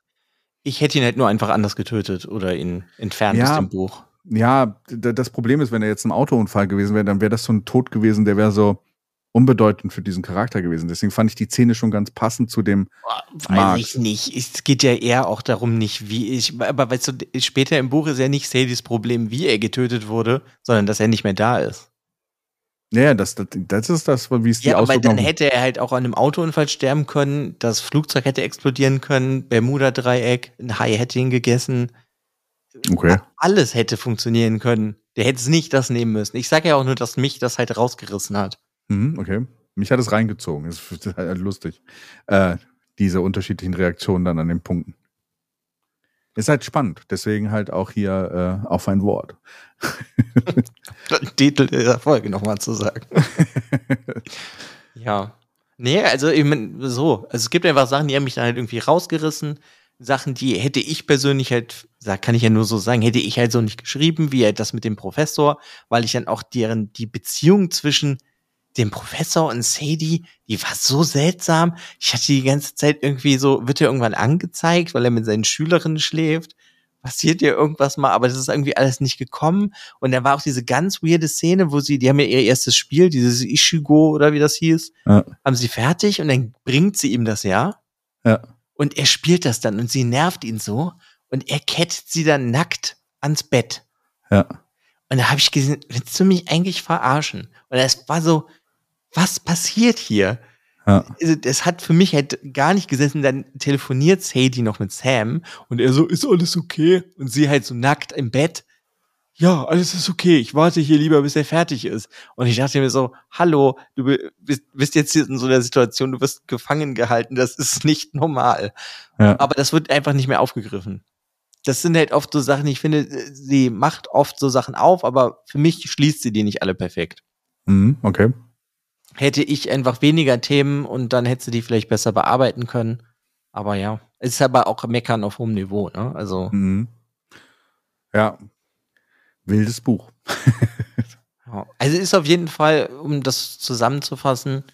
Ich hätte ihn halt nur einfach anders getötet oder ihn entfernt Ja. aus dem Buch. Ja, das Problem ist, wenn er jetzt ein Autounfall gewesen wäre, dann wäre das so ein Tod gewesen, der wäre so unbedeutend für diesen Charakter gewesen. Deswegen fand ich die Szene schon ganz passend zu dem. Weiß Marx. ich nicht. Es geht ja eher auch darum, nicht wie ich, aber weißt du, später im Buch ist ja nicht Sadies Problem, wie er getötet wurde, sondern dass er nicht mehr da ist. Ja, das, das, das ist das, wie es die Ja, aber dann hätte er halt auch an einem Autounfall sterben können, das Flugzeug hätte explodieren können, Bermuda-Dreieck, ein Hai hätte ihn gegessen, Okay. alles hätte funktionieren können. Der hätte es nicht das nehmen müssen. Ich sage ja auch nur, dass mich das halt rausgerissen hat. Mhm, okay. Mich hat es reingezogen. Das ist [laughs] halt lustig. Äh, diese unterschiedlichen Reaktionen dann an den Punkten. Ist halt spannend. Deswegen halt auch hier äh, auf ein Wort. [laughs] Titel der Folge nochmal zu sagen. [laughs] ja. Nee, also ich mein, so. Also es gibt einfach Sachen, die haben mich dann halt irgendwie rausgerissen. Sachen, die hätte ich persönlich halt, da kann ich ja nur so sagen, hätte ich halt so nicht geschrieben, wie halt das mit dem Professor, weil ich dann auch deren, die Beziehung zwischen dem Professor und Sadie, die war so seltsam. Ich hatte die ganze Zeit irgendwie so, wird er irgendwann angezeigt, weil er mit seinen Schülerinnen schläft. Passiert ja irgendwas mal, aber das ist irgendwie alles nicht gekommen. Und da war auch diese ganz weirde Szene, wo sie, die haben ja ihr erstes Spiel, dieses Ishigo oder wie das hieß, Ja. haben sie fertig und dann bringt sie ihm das ja. Ja. Und er spielt das dann und sie nervt ihn so und er kettet sie dann nackt ans Bett. Ja. Und da habe ich gesehen, willst du mich eigentlich verarschen? Und es war so, was passiert hier? Ja. Also, das hat für mich halt gar nicht gesessen. Dann telefoniert Sadie noch mit Sam und er so, ist alles okay? Und sie halt so nackt im Bett. Ja, alles ist okay. Ich warte hier lieber, bis er fertig ist. Und ich dachte mir so, hallo, du bi- bist, bist jetzt hier in so einer Situation, du wirst gefangen gehalten. Das ist nicht normal. Ja. Aber das wird einfach nicht mehr aufgegriffen. Das sind halt oft so Sachen, ich finde, sie macht oft so Sachen auf, aber für mich schließt sie die nicht alle perfekt. Mhm, okay. Hätte ich einfach weniger Themen und dann hätte sie die vielleicht besser bearbeiten können. Aber ja, es ist aber auch Meckern auf hohem Niveau, ne? Also, Mhm. Ja. wildes Buch. [laughs] Also ist auf jeden Fall, um das zusammenzufassen,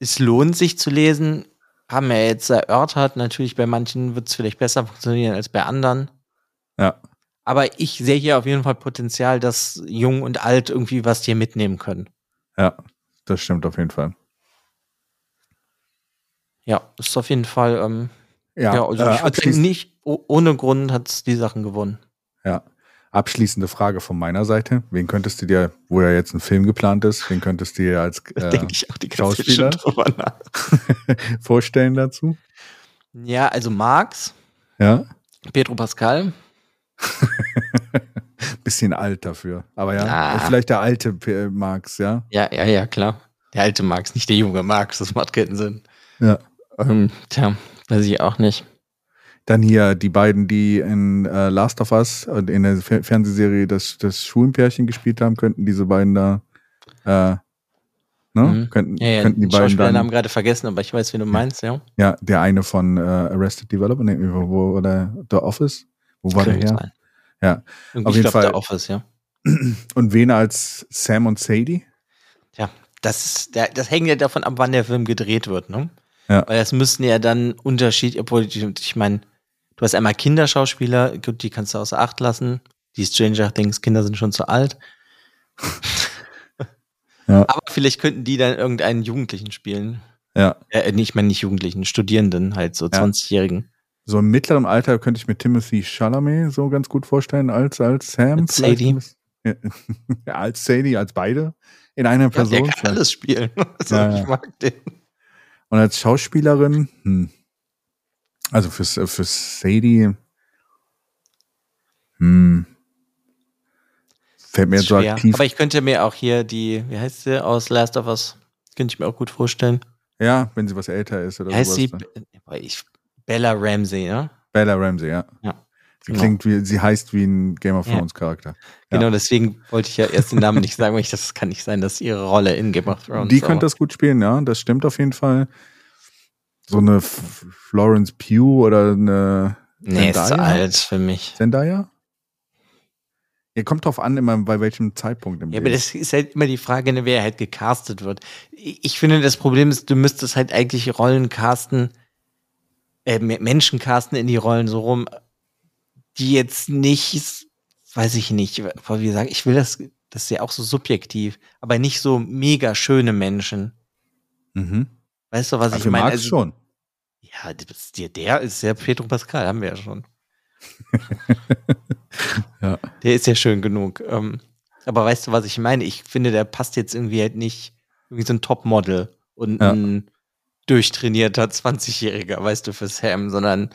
es lohnt sich zu lesen. Haben wir jetzt erörtert. Natürlich bei manchen wird es vielleicht besser funktionieren als bei anderen. Ja. Aber ich sehe hier auf jeden Fall Potenzial, dass jung und alt irgendwie was hier mitnehmen können. Ja, das stimmt auf jeden Fall. Ja, ist auf jeden Fall. Ähm, Ja, ja, also äh, ich würde abschließend, nicht oh- ohne Grund hat es die Sachen gewonnen. ja. abschließende Frage von meiner Seite. Wen könntest du dir, wo ja jetzt ein Film geplant ist, wen könntest du dir als [laughs] äh, denke ich auch die ganze Zeit Schauspieler? [laughs] vorstellen dazu? Ja, also Marx, Ja. Pedro Pascal. [laughs] Bisschen alt dafür. Aber ja, Ah. vielleicht der alte P- Marx, ja. Ja, ja, ja, klar. Der alte Marx, nicht der junge Marx, das macht keinen Sinn. Ja. Ähm, tja, weiß ich auch nicht. Dann hier die beiden, die in äh, Last of Us und in der Fer Fernsehserie das, das Schulenpärchen gespielt haben, könnten diese beiden da, äh, ne? Mhm. Könnten, Ja, ja, könnten die den beiden dann, gerade vergessen, aber ich weiß, wen du meinst, ja. ja, der eine von äh, Arrested Development, wo, wo, oder The Office, wo war der her? sein. Ja, Irgendwie, auf jeden Fall. Office, ja. [clears throat] Und wen als Sam und Sadie? Ja, das der, das hängt ja davon ab, wann der Film gedreht wird, ne? Ja. Weil das müssten ja dann Unterschied, obwohl ich, meine, du hast einmal Kinderschauspieler, gut, die kannst du außer Acht lassen. Die Stranger Things Kinder sind schon zu alt. [laughs] Ja. Aber vielleicht könnten die dann irgendeinen Jugendlichen spielen. Ja, Äh, ich meine nicht Jugendlichen, Studierenden, halt so Ja. 20-Jährigen. So im mittleren Alter könnte ich mir Timothy Chalamet so ganz gut vorstellen als, als Sam. Als. Sadie. [laughs] Ja, als Sadie, als beide in einer Ja, Person. der kann alles spielen. [laughs] Also, Ja. Ich mag den. Und als Schauspielerin, hm. also fürs, für Sadie, hm. fällt mir so aktiv. Aber ich könnte mir auch hier die, wie heißt sie aus Last of Us? Könnte ich mir auch gut vorstellen. ja, wenn sie was älter ist oder heißt sowas. sie? Boah, Ich, Bella Ramsey, ne? Bella Ramsey, ja. Ja, Sie genau. klingt wie, sie heißt wie ein Game of Ja. Thrones Charakter. Ja. Genau, deswegen wollte ich ja erst den Namen nicht sagen, weil ich das kann nicht sein, dass ihre Rolle in Game of Thrones. Die aber- könnte das gut spielen, ja, das stimmt auf jeden Fall. So eine F Florence Pugh oder eine Nee, ist zu Zendaya? alt für mich. Zendaya? Ja, kommt drauf an, immer bei welchem Zeitpunkt im Ja, aber Leben. das ist halt immer die Frage, ne, wer halt gecastet wird. Ich ich finde, das Problem ist, du müsstest halt eigentlich Rollen casten, äh, Me- Menschen casten in die Rollen so rum, die jetzt nicht, weiß ich nicht, wie sagen, ich will das, das ist ja auch so subjektiv, aber nicht so mega schöne Menschen. Mhm. Weißt du, was Also ich meine? Marx schon. Ja, das- der, der ist ja Pedro Pascal, haben wir ja schon. [laughs] Ja. Der ist ja schön genug. Ähm, aber weißt du, was ich meine? Ich finde, der passt jetzt irgendwie halt nicht irgendwie so ein Topmodel und Ja. ein durchtrainierter 20-Jähriger, weißt du, für Sam, sondern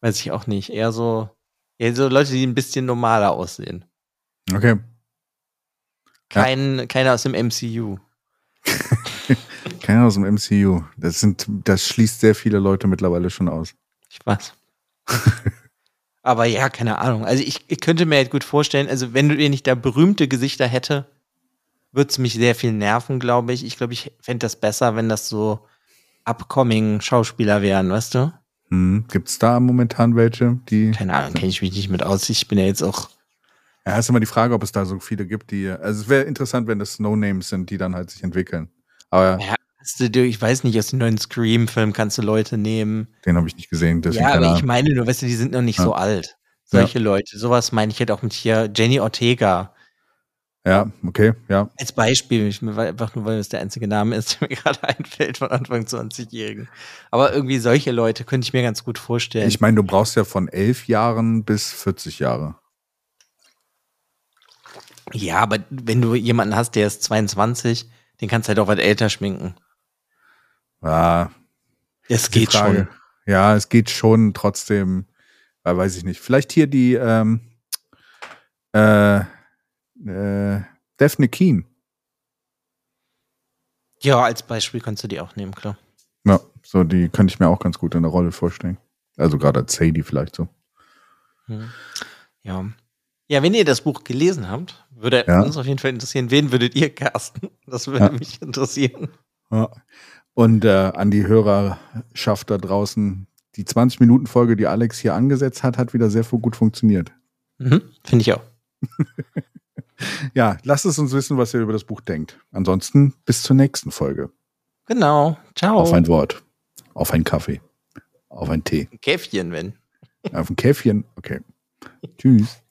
weiß ich auch nicht. Eher so, eher so Leute, die ein bisschen normaler aussehen. Okay. Ja. Kein, Keiner aus dem MCU. [laughs] Keiner aus dem MCU. Das sind, das schließt sehr viele Leute mittlerweile schon aus. Ich weiß. [laughs] Aber ja, keine Ahnung. Also ich, ich könnte mir halt gut vorstellen, also wenn du nicht da berühmte Gesichter hätte, würde es mich sehr viel nerven, glaube ich. Ich glaube, ich fände das besser, wenn das so upcoming Schauspieler wären, weißt du? Hm. Gibt es da momentan welche, die. Keine Ahnung, kenne ich mich nicht mit aus. Ich bin ja jetzt auch. Ja, ist immer die Frage, ob es da so viele gibt, die. Also es wäre interessant, wenn das No-Names sind, die dann halt sich entwickeln. Aber Ja, hast du ich weiß nicht, aus dem neuen Scream-Film kannst du Leute nehmen. den habe ich nicht gesehen. Ja, aber ich meine nur, weißt du, die sind noch nicht Ja. so alt. Solche Leute. Sowas meine ich halt auch mit hier Jenny Ortega. Ja, okay, ja. Als Beispiel, ich, mir- einfach nur, weil es der einzige Name ist, [laughs] der mir gerade einfällt von Anfang 20-Jährigen. Aber irgendwie solche Leute könnte ich mir ganz gut vorstellen. Ich meine, du brauchst ja von elf Jahren bis 40 Jahre. ja, aber wenn du jemanden hast, der ist 22, den kannst du halt auch was älter schminken. Ja, die geht schon. Ja, es geht schon trotzdem, äh, weiß ich nicht. Vielleicht hier die ähm, äh, äh, Daphne Keen. Ja, als Beispiel kannst du die auch nehmen, klar. Ja, so die könnte ich mir auch ganz gut in der Rolle vorstellen. Also gerade als Sadie vielleicht so. Hm. Ja. Ja, wenn ihr das Buch gelesen habt, würde Ja. uns auf jeden Fall interessieren, wen würdet ihr casten? Das würde Ja. mich interessieren. Ja. Und äh, an die Hörerschaft da draußen, die 20-Minuten-Folge, die Alex hier angesetzt hat, hat wieder sehr gut funktioniert. Mhm. Finde ich auch. [laughs] ja, lasst es uns wissen, was ihr über das Buch denkt. Ansonsten bis zur nächsten Folge. Genau. Ciao. Auf ein Wort. Auf einen Kaffee. Auf einen Tee. Ein Käffchen, wenn. Auf ein Käffchen. Okay. Tschüss.